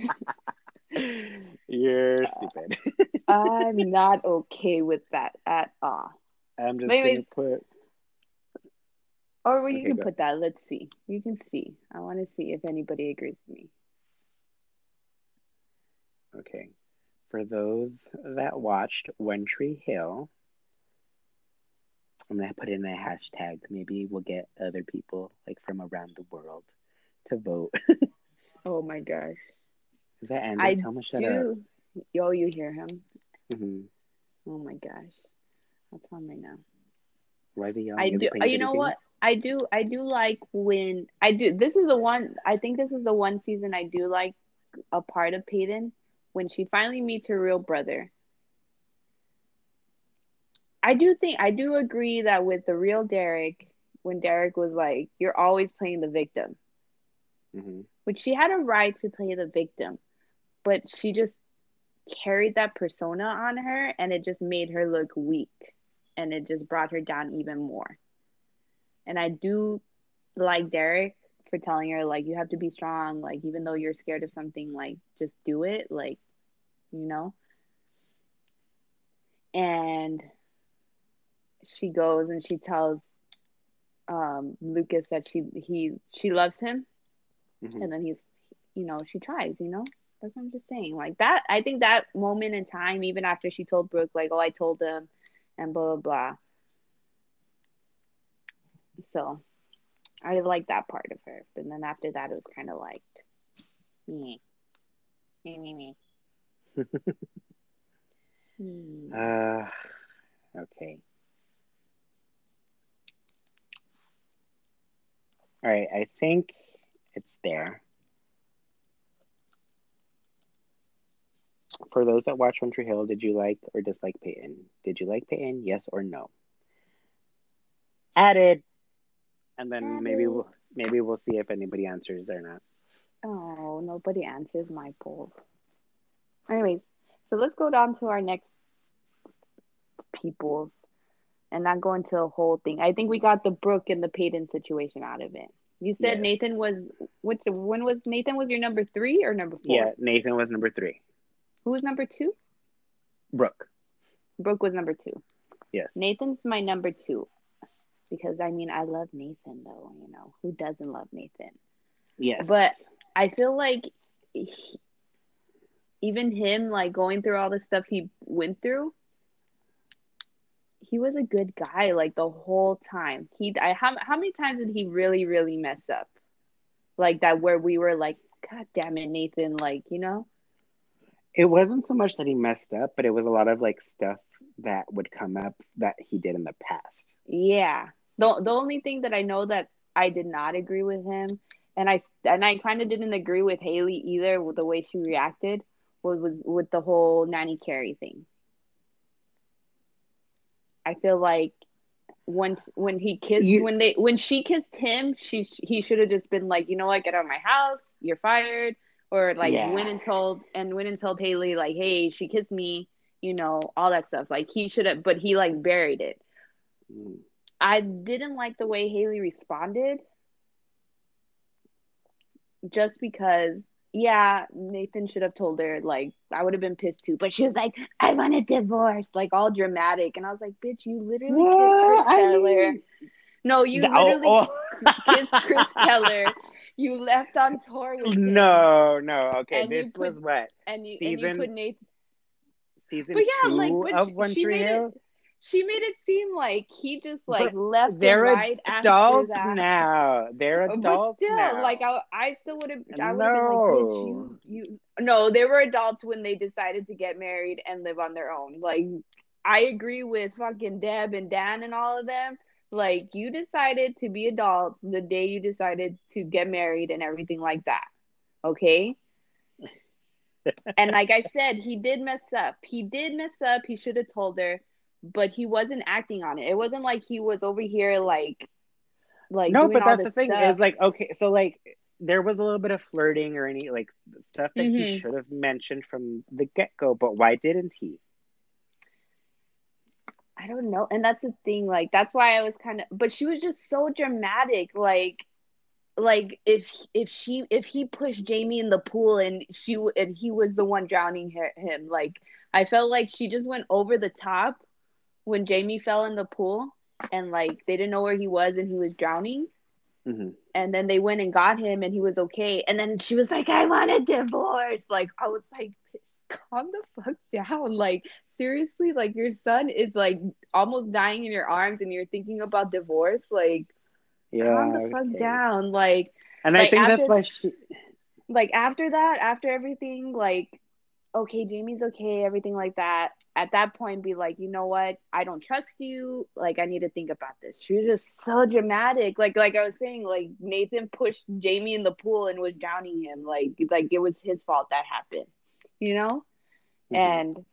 You're uh, stupid.
I'm not okay with that at all.
I'm just
Anyways.
gonna put
Or you
Okay,
can put that. Let's see. You can see. I want to see if anybody agrees with me.
okay. For those that watched One Tree Hill, I'm gonna put in a hashtag. Maybe we'll get other people like from around the world to vote.
Oh my gosh.
Is that Andy?
I
Tell him shut up.
Do yo, you hear him?
hmm
Oh my gosh. I'll tell him right now.
Why is he yelling?
I
Is
do. You know what? I do. I do like when I do. This is the one. I think this is the one season I do like a part of Peyton when she finally meets her real brother. I do think I do agree that with the real Derek, when Derek was like, "You're always playing the victim,"
Mhm.
which she had a right to play the victim, but she just carried that persona on her, and it just made her look weak, and it just brought her down even more. And I do like Derek for telling her like you have to be strong, like even though you're scared of something, like just do it, like you know. And she goes and she tells um Lucas that she he she loves him.
Mhm.
and then he's you know she tries you know? That's what i'm just saying. Like that i think that moment in time even after she told brooke like oh i told him and blah blah blah. So i like that part of her. But then after that it was kind of like me me me me.
Uh, okay. All right, I think it's there. For those that watch One Tree Hill, did you like or dislike Peyton? Did you like Peyton? Yes or no? Added. And then maybe we'll maybe we'll see if anybody answers or not.
Oh, nobody answers my poll. Anyways, so let's go down to our next people and not go into a whole thing. I think we got the Brooke and the Peyton situation out of it. You said
Yes.
Nathan was which when was Nathan was your number three or number four?
Yeah, Nathan was number three.
Who was number two?
Brooke.
Brooke was number two.
Yes.
Nathan's my number two. Because I mean I love Nathan though, you know. Who doesn't love Nathan?
Yes.
But I feel like he, even him, like going through all the stuff he went through, he was a good guy like the whole time. He, I how how many times did he really really mess up, like that where we were like, God damn it, Nathan, like you know.
it wasn't so much that he messed up, but it was a lot of like stuff that would come up that he did in the past.
Yeah. The the only thing that I know that I did not agree with him, and I and I kind of didn't agree with Haley either with the way she reacted was was with the whole nanny Carrie thing. I feel like when when he kissed
You-
when they when she kissed him, she he should have just been like, you know what, get out of my house, you're fired, or like
Yeah.
went and told and went and told Haley like, hey, she kissed me, you know, all that stuff. Like he should have, but he like buried it.
Mm.
I didn't like the way Haley responded just because yeah, Nathan should have told her. Like, I would have been pissed too. But she was like, I want a divorce, like all dramatic. And I was like, bitch, you literally kissed Chris
I
Keller.
mean-
No, you
Oh,
literally
oh.
kissed Chris Keller. You left on tour with him.
No, no. Okay,
And
this
put-
was what
And you
Season
and you put Nathan.
season
But yeah,
two
like, but
of One Tree Hill.
She made it seem like he just like
But
left
They're
right after
adults
that.
now. They're adults But
still,
now.
like I, I still would have. I would have been like,
No.
you, you. No, they were adults when they decided to get married and live on their own. Like, I agree with fucking Deb and Dan and all of them. Like, you decided to be adults the day you decided to get married and everything like that. Okay. and like I said, he did mess up. He did mess up. He should have told her, but he wasn't acting on it. It wasn't like he was over here like, like
no, but that's the thing
stuff.
is like okay, so like there was a little bit of flirting or any like stuff that he
Mhm.
should have mentioned from the get go, but why didn't he?
I don't know. And that's the thing, like that's why I was kind of but she was just so dramatic, like like if if she if he pushed Jamie in the pool and she and he was the one drowning her, him, like I felt like she just went over the top when Jamie fell in the pool and like they didn't know where he was and he was drowning
hmm
and then they went and got him and he was okay and then she was like I want a divorce. Like I was like calm the fuck down. Like seriously, like your son is like almost dying in your arms and you're thinking about divorce. Like
Yeah.
calm the fuck
okay.
down. Like
And I
Like,
think that's why she.
like after that, after everything, like okay, Jamie's okay, everything like that. At that point, be like, you know what? I don't trust you. Like, I need to think about this. She was just so dramatic. Like, like I was saying, like Nathan pushed Jamie in the pool and was drowning him. Like, like it was his fault that happened. You know?
Mhm.
And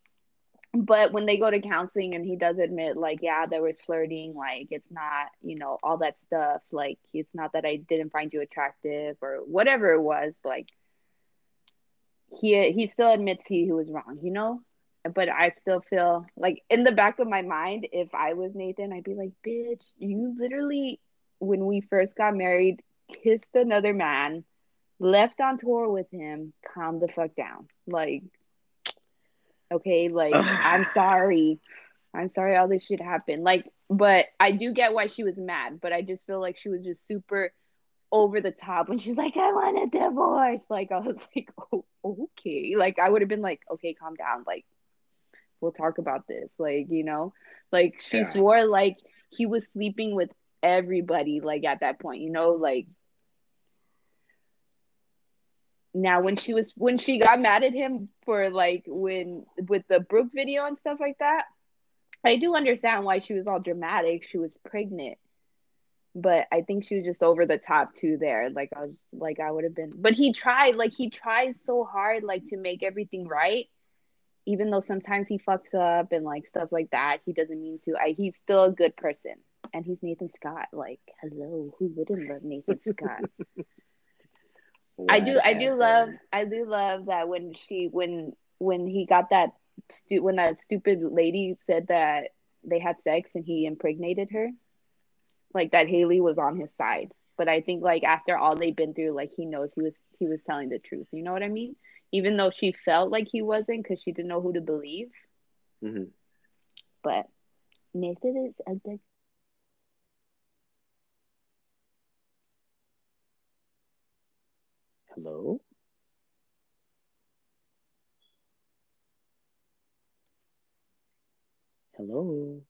but when they go to counseling and he does admit like yeah there was flirting like it's not you know all that stuff like it's not that i didn't find you attractive or whatever it was like he he still admits he, he was wrong you know? But i still feel like in the back of my mind if i was nathan i'd be like bitch you literally when we first got married kissed another man left on tour with him calm the fuck down. Like okay like i'm sorry. I'm sorry all this shit happened. Like but i do get why she was mad but i just feel like she was just super over the top when she's like i want a divorce like i was like oh okay like i would have been like okay calm down like we'll talk about this like you know like she
Yeah.
swore like he was sleeping with everybody like at that point you know like now when she was when she got mad at him for like when with the Brooke video and stuff like that, I do understand why she was all dramatic. She was pregnant. But I think she was just over the top too there. Like I was like I would have been but he tried, like he tries so hard like to make everything right. Even though sometimes he fucks up and like stuff like that, he doesn't mean to. I, he's still a good person. And he's Nathan Scott. Like, hello, who wouldn't love Nathan Scott? I do I do love I do love that when she when when he got that stu- when that stupid lady said that they had sex and he impregnated her like that Haley was on his side but I think like after all they've been through like he knows he was he was telling the truth you know what I mean even though she felt like he wasn't because she didn't know who to believe
Mhm.
but Nathan is a good
Hello. Hello.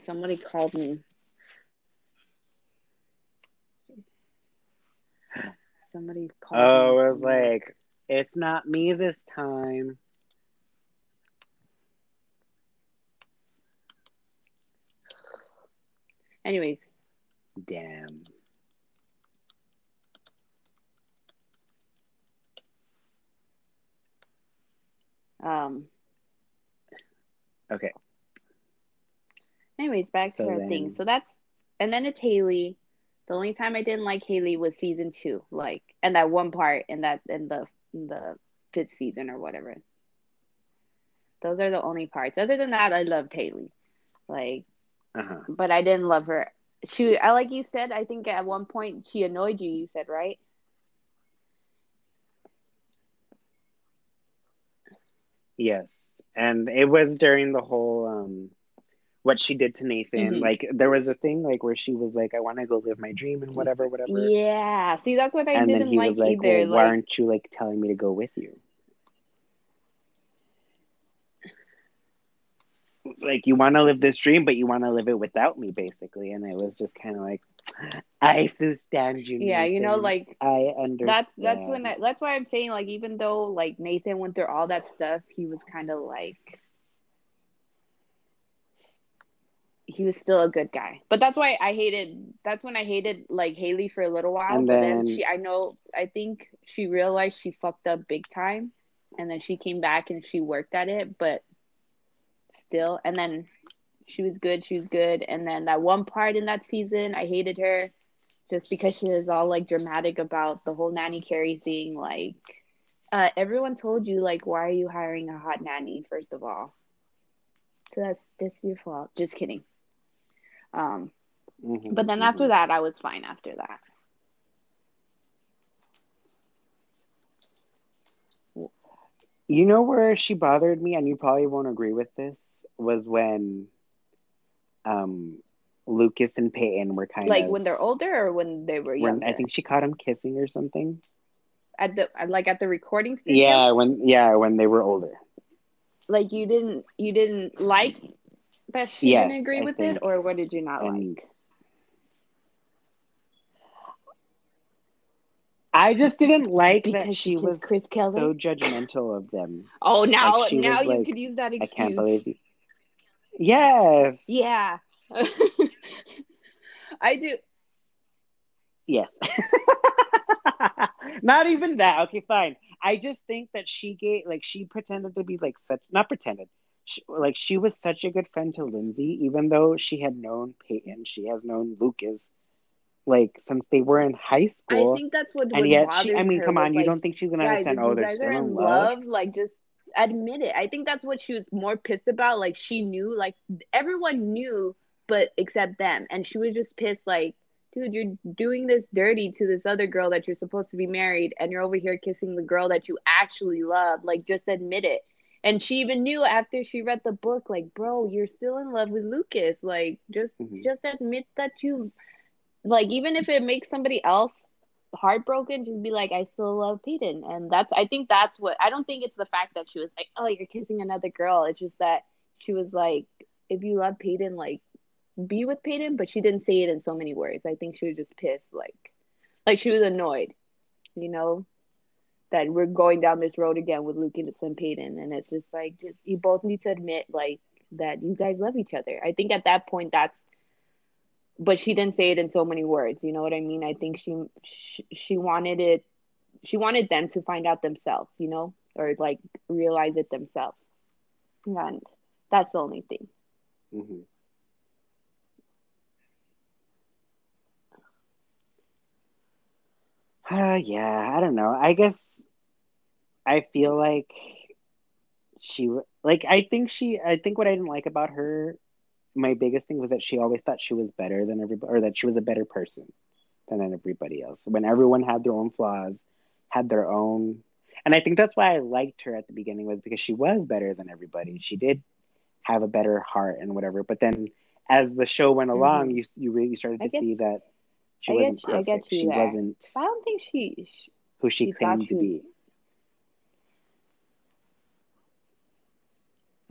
Somebody called me somebody called
Oh,
me
it was like it's not me this time.
anyways
Damn.
um
Okay.
Anyways, back to our
then...
thing. So that's and then it's Haley. The only time I didn't like Haley was season two, like and that one part in that in the in the fifth season or whatever. Those are the only parts. Other than that, I loved Haley. Like
uh-huh.
but I didn't love her. She I like you said, I think at one point she annoyed you, you said, right?
Yes. And it was during the whole um what she did to Nathan.
Mhm.
Like there was a thing like where she was like, I want to go live my dream and whatever, whatever.
Yeah. See, that's what I
and
didn't like,
like,
either.
well, why aren't you like telling me to go with you? Like you want to live this dream, but you want to live it without me, basically. And it was just kind of like, I still stand you.
yeah, you know, like
I understand.
that's that's when I, that's why I'm saying like even though like Nathan went through all that stuff, he was kind of like he was still a good guy. But that's why I hated that's when I hated like Haley for a little while.
And
but then she I know I think she realized she fucked up big time and then she came back and she worked at it, but still and then she was good, she was good. And then that one part in that season I hated her just because she was all like dramatic about the whole nanny Carrie thing, like uh, everyone told you like why are you hiring a hot nanny first of all so that's that's your fault just kidding um
Mhm,
but then
mhm.
after that i was fine after that
You know where she bothered me, and you probably won't agree with this, was when um Lucas and Peyton were kind
like
of like
when they're older or when they were young.
I think she caught him kissing or something.
at the like at the recording studio
Yeah, when yeah, when they were older.
like you didn't you didn't like that she
Yes,
didn't agree
I
with
think-
it or what did you not like
I just didn't like
because
that she was
chris keller
so judgmental of them.
oh now
like,
now you
like,
could use that
I
excuse
can't believe you. Yes.
Yeah. I do.
Yes. not even that. Okay, fine. I just think that she gave, like, she pretended to be like such, not pretended. She, like she was such a good friend to Lindsey, even though she had known Peyton, she has known Lucas, like since they were in high school.
I think that's what.
and yet, she, I mean, come on, you don't think she's gonna oh,
guys,
understand? Oh, they're still in
in
love.
love, like just admit it. I think that's what she was more pissed about. Like she knew, like everyone knew, but except them, and she was just pissed. Like, dude, you're doing this dirty to this other girl that you're supposed to be married, and you're over here kissing the girl that you actually love. Like, just admit it. And she even knew after she read the book, like, bro, you're still in love with Lucas. Like, just
Mhm.
just admit that you like even if it makes somebody else heartbroken, just be like, I still love Peyton. And that's I think that's what I don't think it's the fact that she was like, Oh, you're kissing another girl. It's just that she was like, if you love Peyton, like be with Peyton, but she didn't say it in so many words. I think she was just pissed, like like she was annoyed, you know, that we're going down this road again with Lucas and Peyton. And it's just like just you both need to admit like that you guys love each other. I think at that point that's but she didn't say it in so many words you know what i mean i think she she, she wanted it she wanted them to find out themselves you know or like realize it themselves and that's the only thing
Mhm. Uh, yeah, I don't know. I guess I feel like she like I think she I think what I didn't like about her my biggest thing was that she always thought she was better than everybody or that she was a better person than everybody else. When everyone had their own flaws, had their own and I think that's why I liked her at the beginning was because she was better than everybody. She did have a better heart and whatever. But then as the show went along, you you really started
Mm-hmm.
To
get-
see that she
I
wasn't
you- I
perfect.
get you
she
there.
wasn't
i don't think she, she
who she
thought
claimed
she
to be.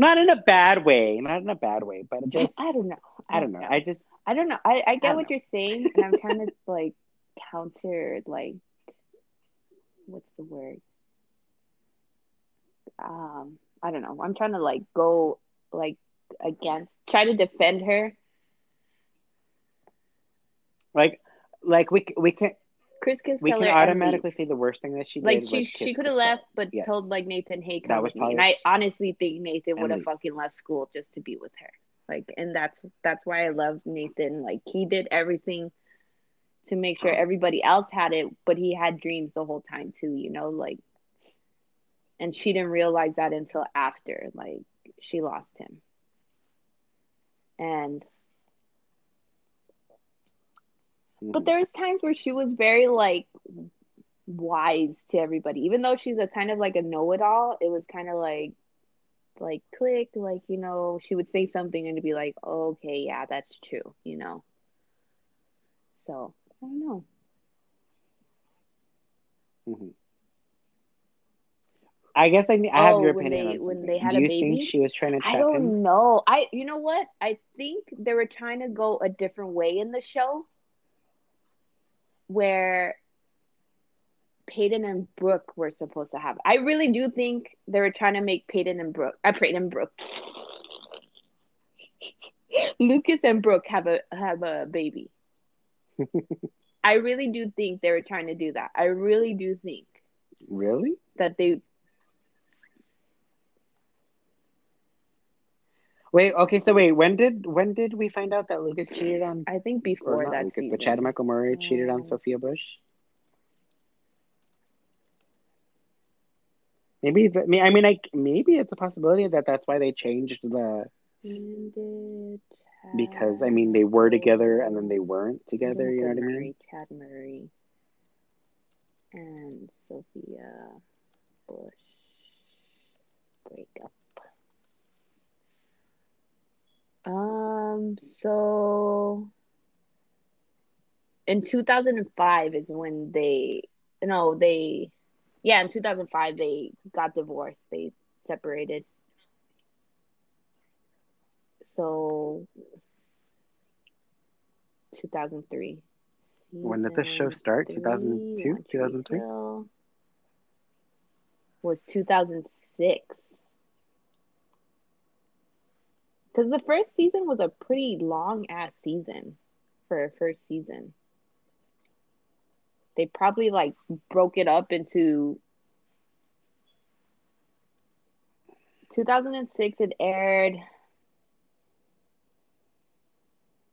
Not in a bad way, not in a bad way, but just
i don't know
I don't know. I just
I don't know. I, I get
don't
what
know.
you're saying, and I'm trying to like counter like what's the word? Um, I don't know. I'm trying to like go like against try to defend her.
like like we we can
Chris Kiss
we can automatically say the worst thing that she did.
like she she could have left, but
Yes.
told like Nathan, "Hey,
That was
with me." And I honestly think Nathan would have fucking left school just to be with her. Like, and that's that's why I love Nathan. Like, he did everything to make sure everybody else had it, but he had dreams the whole time too. You know, like, and she didn't realize that until after, like, she lost him. And but there was times where she was very like wise to everybody even though she's a kind of like a know-it-all it was kind of like like click. Like you know, she would say something and to be like, oh, "Okay, yeah, that's true," you know. So I don't know.
hmm I guess I, I have
Oh,
your opinion
they when they had
Do
a
you think she was trying to
I
trap him?
don't know. I you know what? I think they were trying to go a different way in the show where Peyton and Brooke were supposed to have. I really do think they were trying to make Peyton and Brooke, I uh, Peyton and Brooke, Lucas and Brooke have a have a baby. I really do think they were trying to do that. I really do think
Really?
that they.
Wait, okay, so wait, when did when did we find out that Lucas cheated on
I think before that
Lucas,
season.
but Chad Michael Murray cheated on
Um,
Sophia Bush? Maybe the, I mean like maybe it's a possibility that that's why they changed the because I mean they were together and then they weren't together, you know what I mean?
Chad Murray, and Sophia Bush breakup. Um, so in 2005 is when they, no, they, yeah, in 2005 they got divorced. They separated. So 2003.
When did the show start?
three,
2002?
One Tree
2003?
Hill Was 2006. Because the first season was a pretty long ass season for a first season. They probably like broke it up into 2006 it aired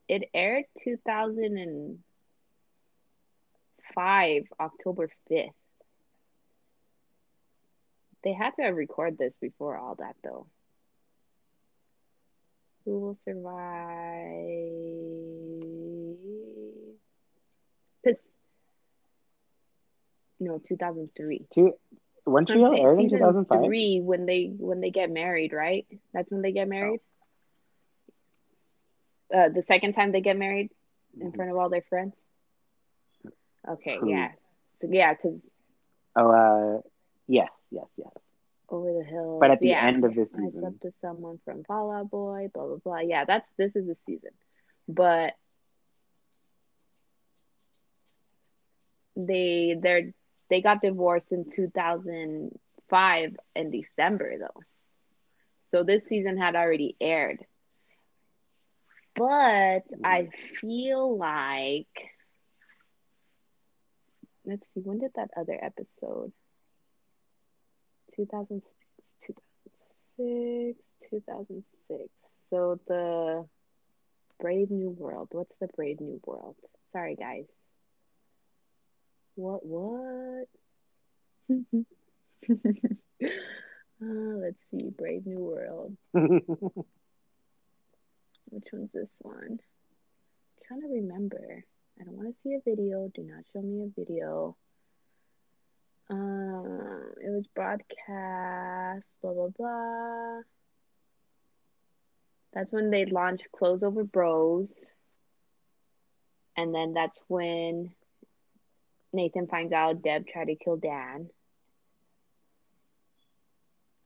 it aired 2005 October 5th. They had to record this before all that though. Who will survive? 'Cause- no, 2003.
Two Tree
I'm
aired in
season
2005?
three when they when they get married, right? That's when they get married. Uh, the second time they get married in front of all their friends. Okay,
Who?
yeah, so, yeah, because
Oh, uh, yes, yes, yes.
Over the hills.
But at the
yeah.
end of this season,
slept with someone from Fall Out Boy, blah blah blah. Yeah, that's this is a season, but they they're they got divorced in 2005 in December though, so this season had already aired. But I mm. feel like let's see when did that other episode 2006 2006 2006 so the brave new world what's the brave new world? Sorry guys. What what? Uh, let's see brave new world. Which one's this one? I'm trying to remember. I don't want to see a video. Do not show me a video um, it was broadcast, blah blah blah. That's when they launched Clothes Over Bros. And then that's when Nathan finds out Deb tried to kill Dan.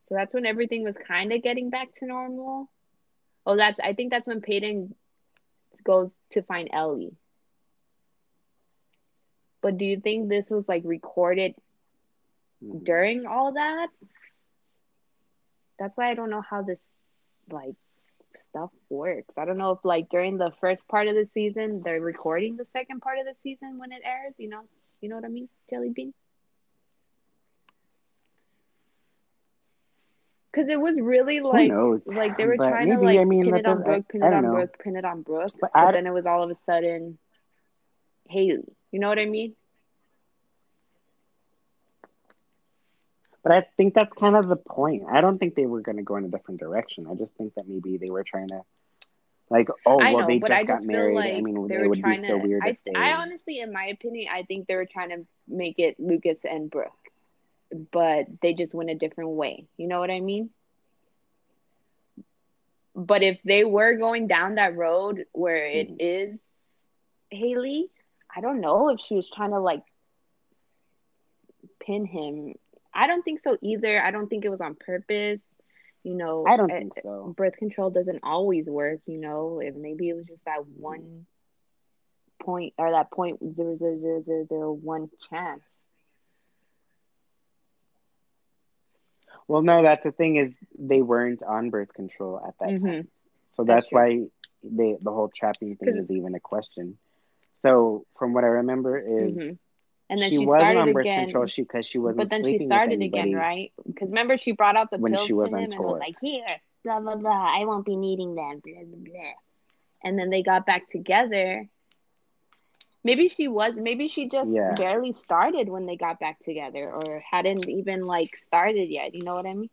So that's when everything was kind of getting back to normal. Oh, that's I think that's when Peyton goes to find Ellie. But do you think this was like recorded during all that. That's why I don't know how this like stuff works. I don't know if like during the first part of the season they're recording the second part of the season when it airs, you know. You know what I mean? Jelly bean. Cuz it was really like like they were
But
trying to
maybe,
like
I mean,
pin it on Brooke, pin it on
know.
Brooke, pin it on Brooke,
But
but then it was all of a sudden Haley. You know what I mean?
But I think that's kind of the point. I don't think they were going to go in a different direction. I just think that maybe they were trying to, like, oh, well,
know,
they just
I
got married.
like
I mean,
they were
would be so
to.
weird
I,
they.
I honestly, in my opinion, I think they were trying to make it Lucas and Brooke, but they just went a different way. You know what I mean? but if they were going down that road where it
Mhm.
is Haley, I don't know if she was trying to like pin him. I don't think so either. I don't think it was on purpose. You know,
I don't
eh,
think so.
birth control doesn't always work, you know, and maybe it was just that one point or that point zero zero zero zero zero one chance.
Well, no, that's the thing is they weren't on birth control at that
Mhm.
time, so
That's
that's, why they the whole trapping thing is even a question. So from what I remember is
hmm And then
she,
she,
wasn't
started
on birth
again,
control she because she wasn't
but then she started again, right? Because remember she brought out the
When
pills
she was
to him and was like, "Here, blah blah blah. I won't be needing them." Blah blah blah. And then they got back together. Maybe she was. Maybe she just
Yeah.
barely started when they got back together, or hadn't even like started yet. You know what I mean?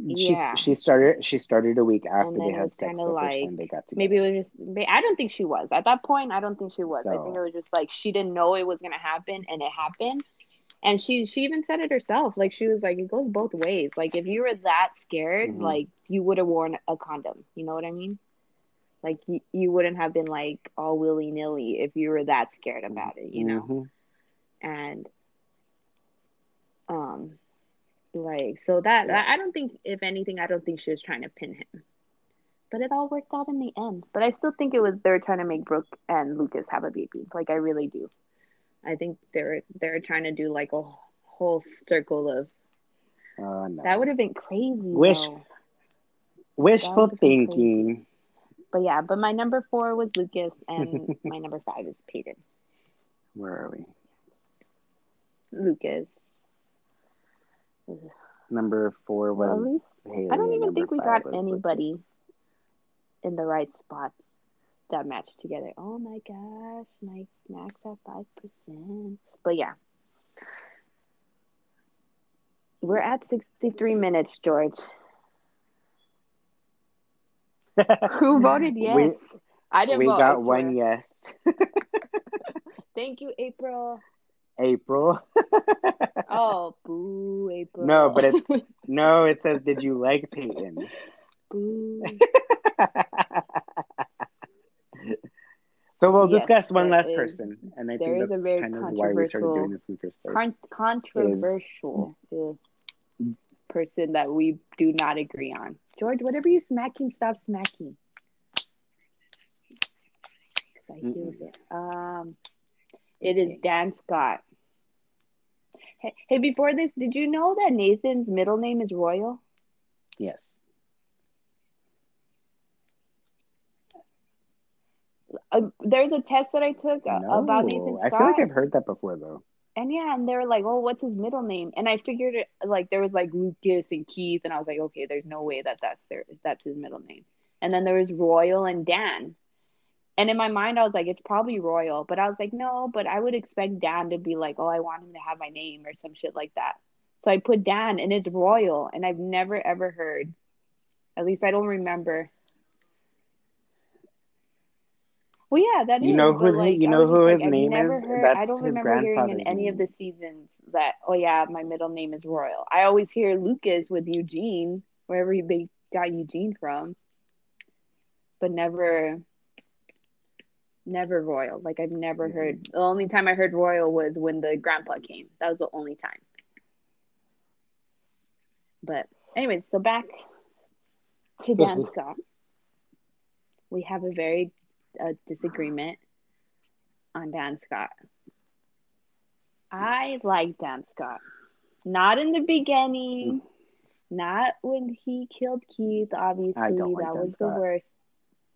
Yeah.
she started she started a week after they had sex first
like-
time they got together.
Maybe it was just. I don't think she was at that point. I don't think she was. I think it was just like she didn't know it was gonna happen, and it happened. And she she even said it herself. Like she was like, it goes both ways. Like if you were that scared,
Mhm.
like you would have worn a condom. You know what I mean? Like you, you wouldn't have been like all willy nilly if you were that scared about it. You know?
Mhm.
and um like so that
Yeah.
I don't think if anything I don't think she was trying to pin him. But it all worked out in the end. But I still think it was they were trying to make Brooke and Lucas have a baby. Like I really do. I think they're they're trying to do like a whole circle of
Uh, no.
that would have been crazy.
Wish-
though.
Wishful thinking.
But yeah, but my number four was Lucas and my number five is Peyton.
Where are we?
Lucas.
Number four
Well,
was
least
Haley.
I don't even think we got anybody in the right spots that matched together. Oh my gosh, my max at five percent. But yeah. We're at sixty three minutes, George. Who voted yes?
We,
I didn't
we
vote.
Got one yes.
Thank you, April.
April.
Oh, boo, April.
No, but it's- no, it says, "Did you like Peyton?"
boo.
so we'll
Yes,
discuss one last
is-
person, and I think
is a
that's
very
kind of why we started doing this in the first place.
Con- controversial uh, person that we do not agree on. George, whatever you smacking, stop smacking. I
Mm-mm.
it. Um, it is Dan Scott. Hey, hey, before this, did you know that Nathan's middle name is Royal?
Yes.
Uh, there's a test that I took uh,
No,
about Nathan Scott.
I feel like I've heard that before, though.
And yeah, and they were like, "Oh, what's his middle name?" And I figured it like there was like Lucas and Keith, and I was like, "Okay, there's no way that that's their that's his middle name." And then there was Royal and Dan. And in my mind, I was like, "It's probably Royal," but I was like, "No," but I would expect Dan to be like, "Oh, I want him to have my name or some shit like that." So I put Dan, and it's Royal, and I've never ever heard, at least I don't remember. Well, yeah, that is.
You know who
like,
you know who
like,
his
I've
name is?
Heard, I
That's
don't
his
remember hearing in any of the seasons that, oh yeah, my middle name is Royal. I always hear Lucas with Eugene, wherever he- they got Eugene from, but never, never Royal. Like I've never
Mhm.
heard. The only time I heard Royal was when the grandpa came. That was the only time. But anyways, so back to Dan Scott. We have a very uh, disagreement on Dan Scott. I like Dan Scott. Not in the beginning, not when he killed Keith, obviously.
Like
that
Dan
was the worst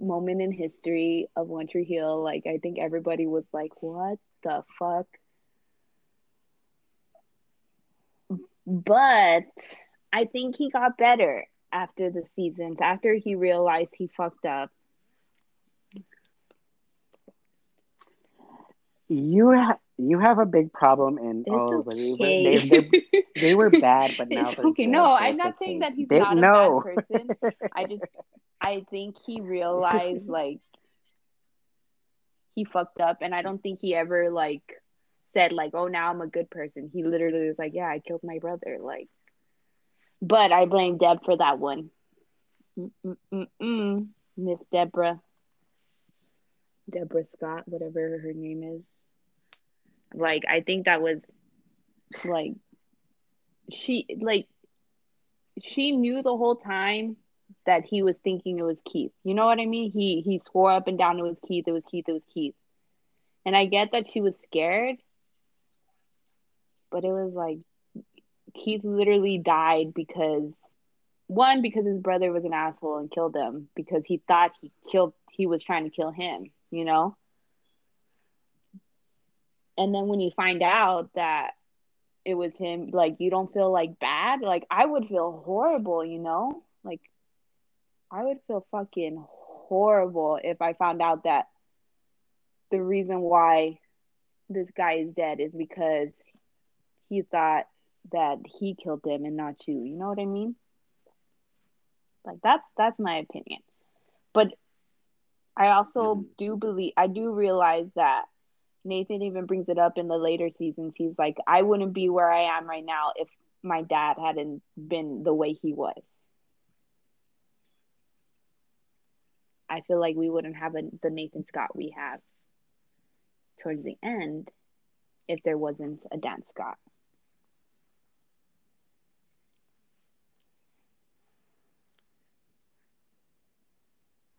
moment in history of One Tree Hill. Like, I think everybody was like, what the fuck? But I think he got better after the seasons, after he realized he fucked up.
You ha- you have a big problem in
It's
oh, but they, were, they, they, they were bad, but now
okay. No, I'm not saying that he's
They-
not a
no.
bad person. I just, I think he realized like he fucked up, and I don't think he ever like said like, "Oh, now I'm a good person." He literally was like, "Yeah, I killed my brother." Like, But I blame Deb for that one. Miss Deborah. Deborah Scott, whatever her name is. Like, I think that was like she like she knew the whole time that he was thinking it was Keith. You know what I mean? He he swore up and down it was Keith, it was Keith, it was Keith. And I get that she was scared, but it was like Keith literally died because one because his brother was an asshole and killed him because he thought he killed he was trying to kill him, you know? And then when you find out that it was him, like you don't feel like bad, like I would feel horrible, you know? Like I would feel fucking horrible if I found out that the reason why this guy is dead is because he thought that he killed him and not you. You know what I mean? Like that's that's my opinion. But I also mm-hmm. do believe I do realize that Nathan even brings it up in the later seasons. He's like, I wouldn't be where I am right now if my dad hadn't been the way he was. I feel like we wouldn't have a, the Nathan Scott we have towards the end if there wasn't a Dan Scott.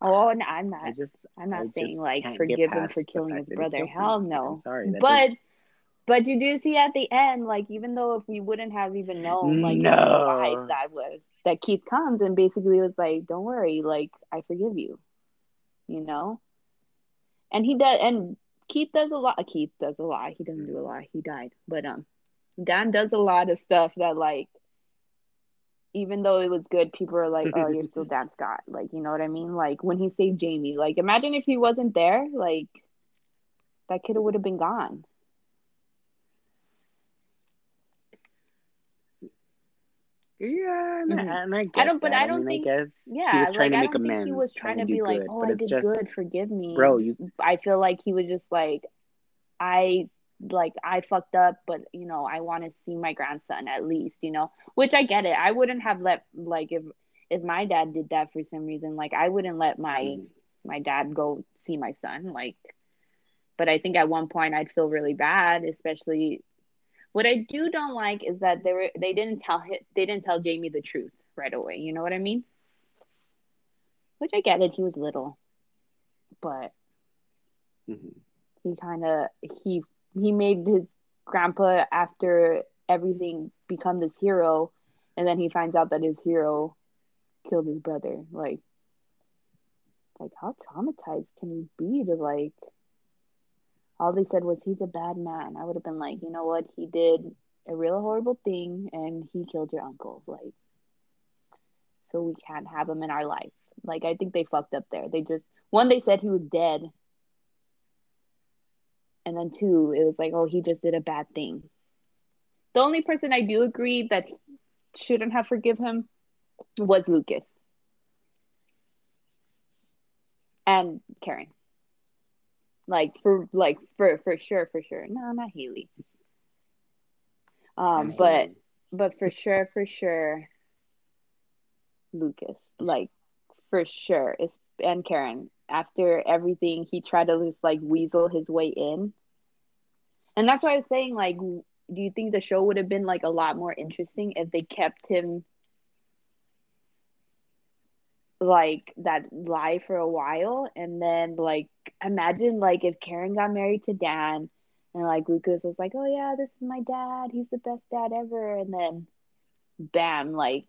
Oh, no, I'm not. I just, I'm not I saying like forgive him for killing his brother. Hell no. I'm sorry. But but you do see at the end, like even though if we wouldn't have even known like no. life that was that Keith comes and basically was like, Don't worry, like I forgive you. You know? And he does and Keith does a lot Keith does a lot. He doesn't do a lot. He died. But um Dan does a lot of stuff that like even though it was good, people are like, "Oh, you're still Dan Scott." Like, you know what I mean? Like when he saved Jamie. Like, imagine if he wasn't there. Like, that kid would have been gone.
Yeah, and, mm-hmm. and I, I, don't, but that. I don't I mean, think. I guess yeah, he was trying like, to make amends.
He was trying, trying to be like, "Oh, I did just, good, forgive me."
Bro, you.
I feel like he was just like, I like I fucked up, but you know, I want to see my grandson at least, you know. Which I get it. I wouldn't have let like if if my dad did that for some reason, like I wouldn't let my mm. my dad go see my son, like. But I think at one point I'd feel really bad, especially. What I do don't like is that they were they didn't tell him they didn't tell Jamie the truth right away. You know what I mean? Which I get it. He was little, but. Mm-hmm he kind of he he made his grandpa after everything become this hero and then he finds out that his hero killed his brother. Like like how traumatized can he be to like all they said was he's a bad man. I would have been like you know what? He did a real horrible thing and he killed your uncle. Like so we can't have him in our life. Like i think they fucked up there. They just one they said he was dead and then two, it was like, oh, he just did a bad thing. The only person I do agree that shouldn't have forgive him was Lucas and Karen. Like for like for for sure for sure. No, not Haley. Um, but Haley. but for sure for sure, Lucas. Like for sure, it's and Karen after everything he tried to just like weasel his way in. And that's why i was saying like do you think the show would have been like a lot more interesting if they kept him like that lie for a while? And then like imagine like if karen got married to dan and like lucas was like oh yeah this is my dad. He's the best dad ever. And then bam like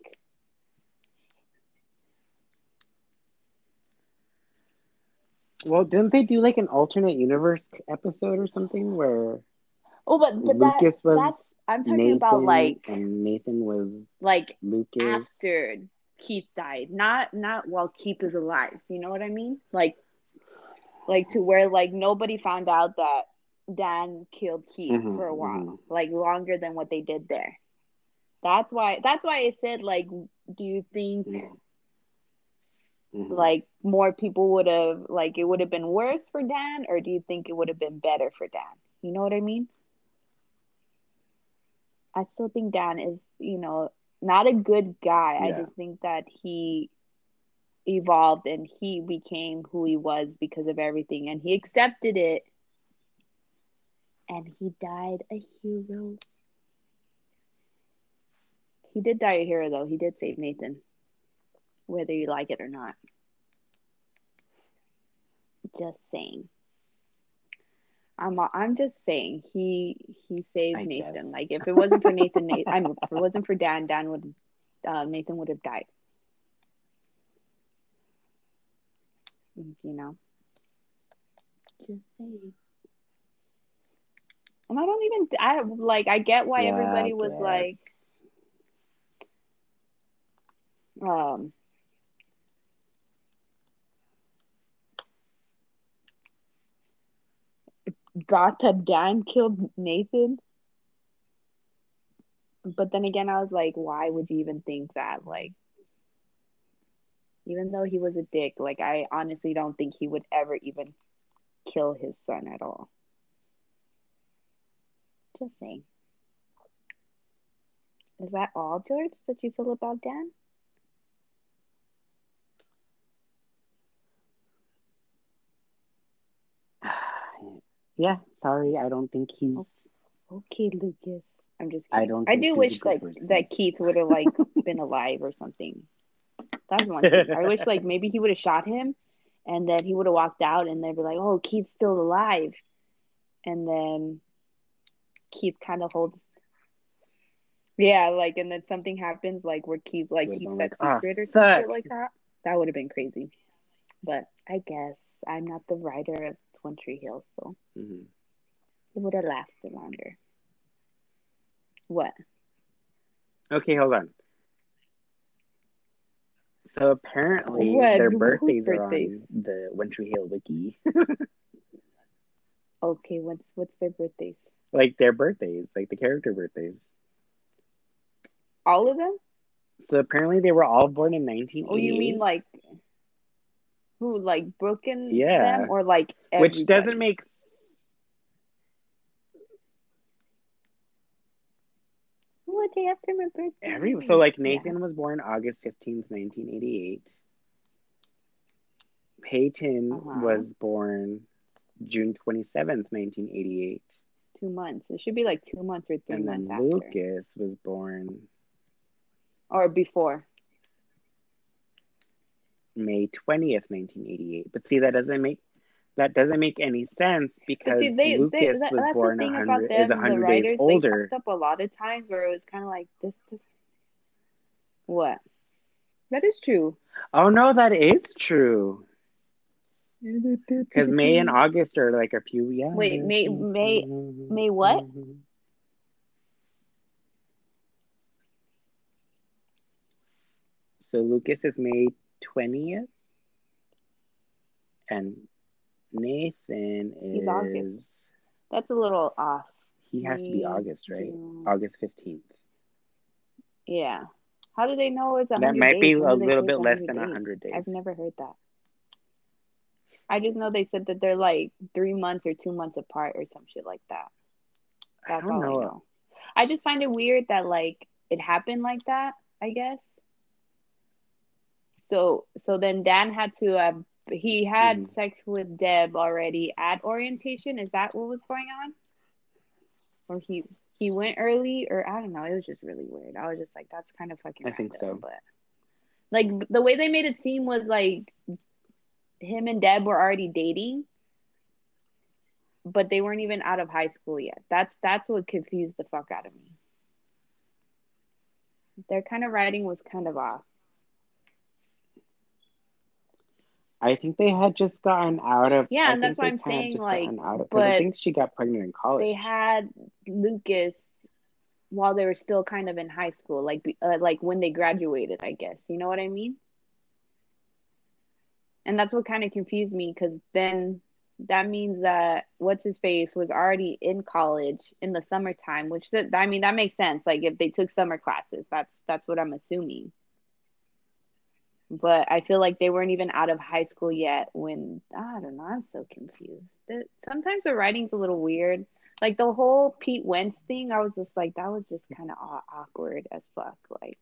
Well, didn't they do like an alternate universe episode or something where?
Oh, but but Lucas that, was that's I'm talking
Nathan,
about like
and Nathan was
like
Lucas
after Keith died, not not while Keith is alive. You know what I mean? Like, like to where like nobody found out that Dan killed Keith mm-hmm, for a while, mm-hmm. like longer than what they did there. That's why. That's why I said like, do you think? Mm-hmm Mm-hmm. Like more people would have like it would have been worse for Dan, or do you think it would have been better for Dan? You know what I mean? I still think Dan is, you know, not a good guy. I just think that he evolved and he became who he was because of everything and he accepted it and he died a hero. He did die a hero though. He did save Nathan. Whether you like it or not. Just saying. I'm I'm just saying he he saved
I
Nathan.
guess.
Like if it wasn't for Nathan, Nathan I mean, if it wasn't for Dan, Dan would uh, Nathan would have died. You know, just saying. And I don't even I like I get why
Yeah,
everybody was like um that Dan killed Nathan. But then again, I was like, why would you even think that? Like, even though he was a dick, like, I honestly don't think he would ever even kill his son at all. Just saying. Is that all, George, that you feel about Dan?
Yeah, sorry, I don't think he's.
Okay, Lucas. I'm just
I don't
I do wish like
person.
that Keith would have like been alive or something. That's one thing. I wish like maybe he would have shot him and then he would have walked out and they'd be like, Oh, Keith's still alive and then Keith kind of holds Yeah, like and then something happens like where Keith like keeps that
like, "Ah,
secret or something like that. That would have been crazy. But I guess I'm not the writer of One Tree Hill, so
Mhm.
it would have lasted longer. What?
Okay, hold on. So apparently
What?
their
Whose
birthdays are on the One Tree Hill wiki.
Okay, what's what's their birthdays?
like their birthdays, like the character birthdays.
All of them?
So apparently they were all born in 1988.
Oh, you mean like who, like Brooke and
Yeah.
them, or like
which doesn't make
What day after my birthday?
every so like
Yeah.
Nathan was born August 15th, 1988. Peyton
Uh-huh.
was born June 27th, 1988.
two months. It should be like two months or three
and
months
then
after,
Lucas was born
or before.
May 20th, 1988. But see that doesn't make that doesn't make any sense because
see, they,
Lucas
they that,
was born
the thing
100
about them,
is 100
the
days
writers. They
older.
fucked up a lot of times where it was kind of like this, this. What? That is true.
Oh no, that is true. Because May and August are like a few yeah.
Wait, May- May- May what?
So Lucas is May twentieth, and Nathan
He's
is
August. That's a little off.
he has to be August, right?
June.
August fifteenth.
Yeah. How do they know it's a
That might be
days?
a little bit less
100
than hundred days.
I've never heard that. I just know they said that they're like three months or two months apart or some shit like that.
I
That's
don't
all I
know.
know. I just find it weird that like it happened like that. I guess. So so then Dan had to uh he had
Mhm.
sex with Deb already at orientation. Is that what was going on? Or he he went early, or I don't know. It was just really weird. I was just like, that's kind of fucking.
I think so.
But like the way they made it seem was like him and Deb were already dating, but they weren't even out of high school yet. That's that's what confused the fuck out of me. Their kind of writing was kind of off.
I think they had just gotten out of.
Yeah,
I
and that's why I'm saying, like,
out of, 'cause I think she got pregnant in college.
They had Lucas while they were still kind of in high school, like uh, like when they graduated, I guess. You know what I mean? And that's what kind of confused me because then that means that what's his face was already in college in the summertime, which that I mean that makes sense. Like if they took summer classes, that's that's what I'm assuming. But I feel like they weren't even out of high school yet when I don't know. I'm so confused. The- Sometimes the writing's a little weird. like the whole Pete Wentz thing. I was just like, that was just kind of awkward as fuck. Like,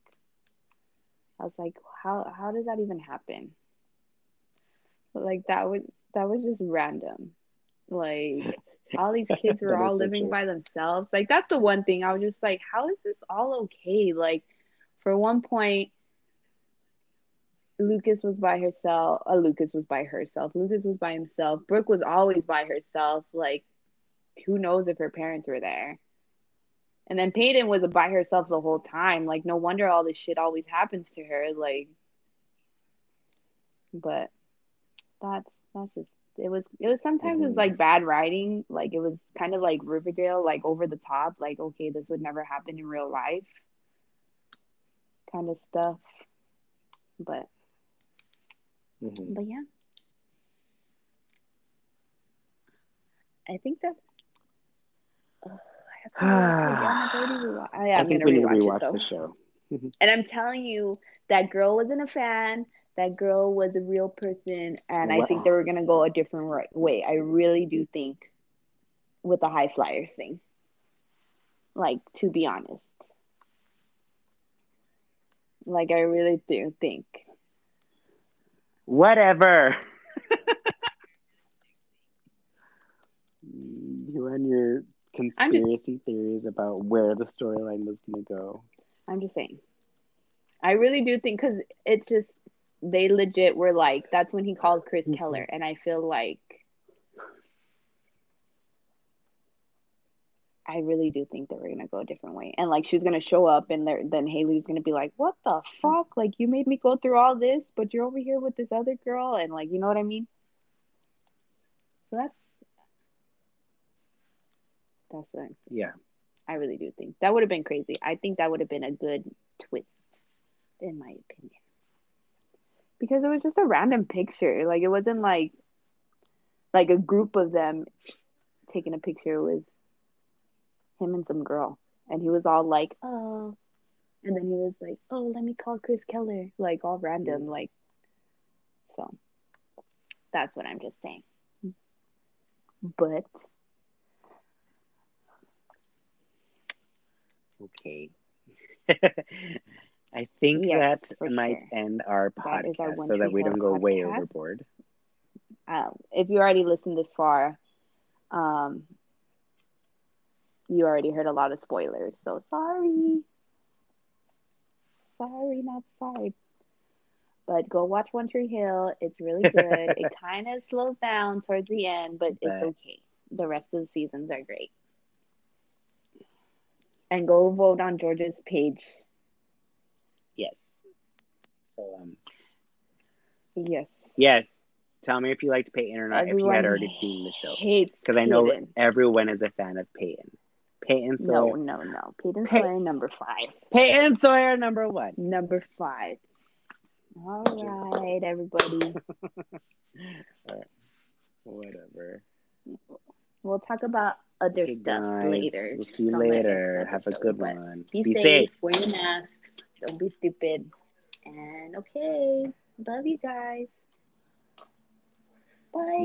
I was like, how how does that even happen? Like that was that was just random. Like all these kids were all living true. by themselves. Like that's the one thing I was just like, how is this all okay? Like for one point, Lucas was by herself. Uh, Lucas was by herself. Lucas was by himself. Brooke was always by herself. Like, who knows if her parents were there? And then Peyton was by herself the whole time. Like, no wonder all this shit always happens to her. Like, but that's that's just it was it was sometimes mm-hmm. it was like bad writing. Like it was kind of like Riverdale, like over the top. Like, okay, this would never happen in real life, kind of stuff. But Mm-hmm. But yeah. I think that. I, I think we need to rewatch the show. and I'm telling you, that girl wasn't a fan. That girl was a real person, and wow. I think they were gonna go a different way. I really do think with the high flyers thing. Like to be honest, like I really do think
Whatever. you and your conspiracy just, theories about where the storyline was going to go.
I'm just saying. I really do think because it's just they legit were like that's when he called Chris mm-hmm. Keller, and I feel like I really do think that we're gonna go a different way. And like she's gonna show up and there then Haley's gonna be like, What the mm-hmm. fuck? Like you made me go through all this, but you're over here with this other girl and like you know what I mean? So that's that's what I'm
saying. Yeah.
I really do think that would have been crazy. I think that would have been a good twist, in my opinion. Because it was just a random picture. Like it wasn't like like a group of them taking a picture. It was him and some girl, and he was all like, "Oh," and then he was like, "Oh, let me call Chris Keller," like all random, like. So, that's what I'm just saying. But.
Okay. I think yes, that might sure. end our podcast our so that we don't go podcast. way overboard.
Um, if you already listened this far, um, you already heard a lot of spoilers, so sorry. Sorry, not sorry. But go watch One Tree Hill. It's really good. it kind of slows down towards the end, but it's okay. The rest of the seasons are great. And go vote on George's page.
Yes. So um.
Yes.
Yes. Tell me if you liked Peyton or not. Everyone if you had already seen the show, because I know everyone is a fan of Peyton. Peyton
Sawyer. No, no, no. Peyton Pey- Sawyer number five.
Peyton Sawyer number one.
Number five. All right, everybody.
Whatever.
We'll talk about other okay, stuff guys. later.
We'll see you later. Have a good one.
Be, be safe. safe. Wear your mask. Don't be stupid. And okay. Love you guys. Bye.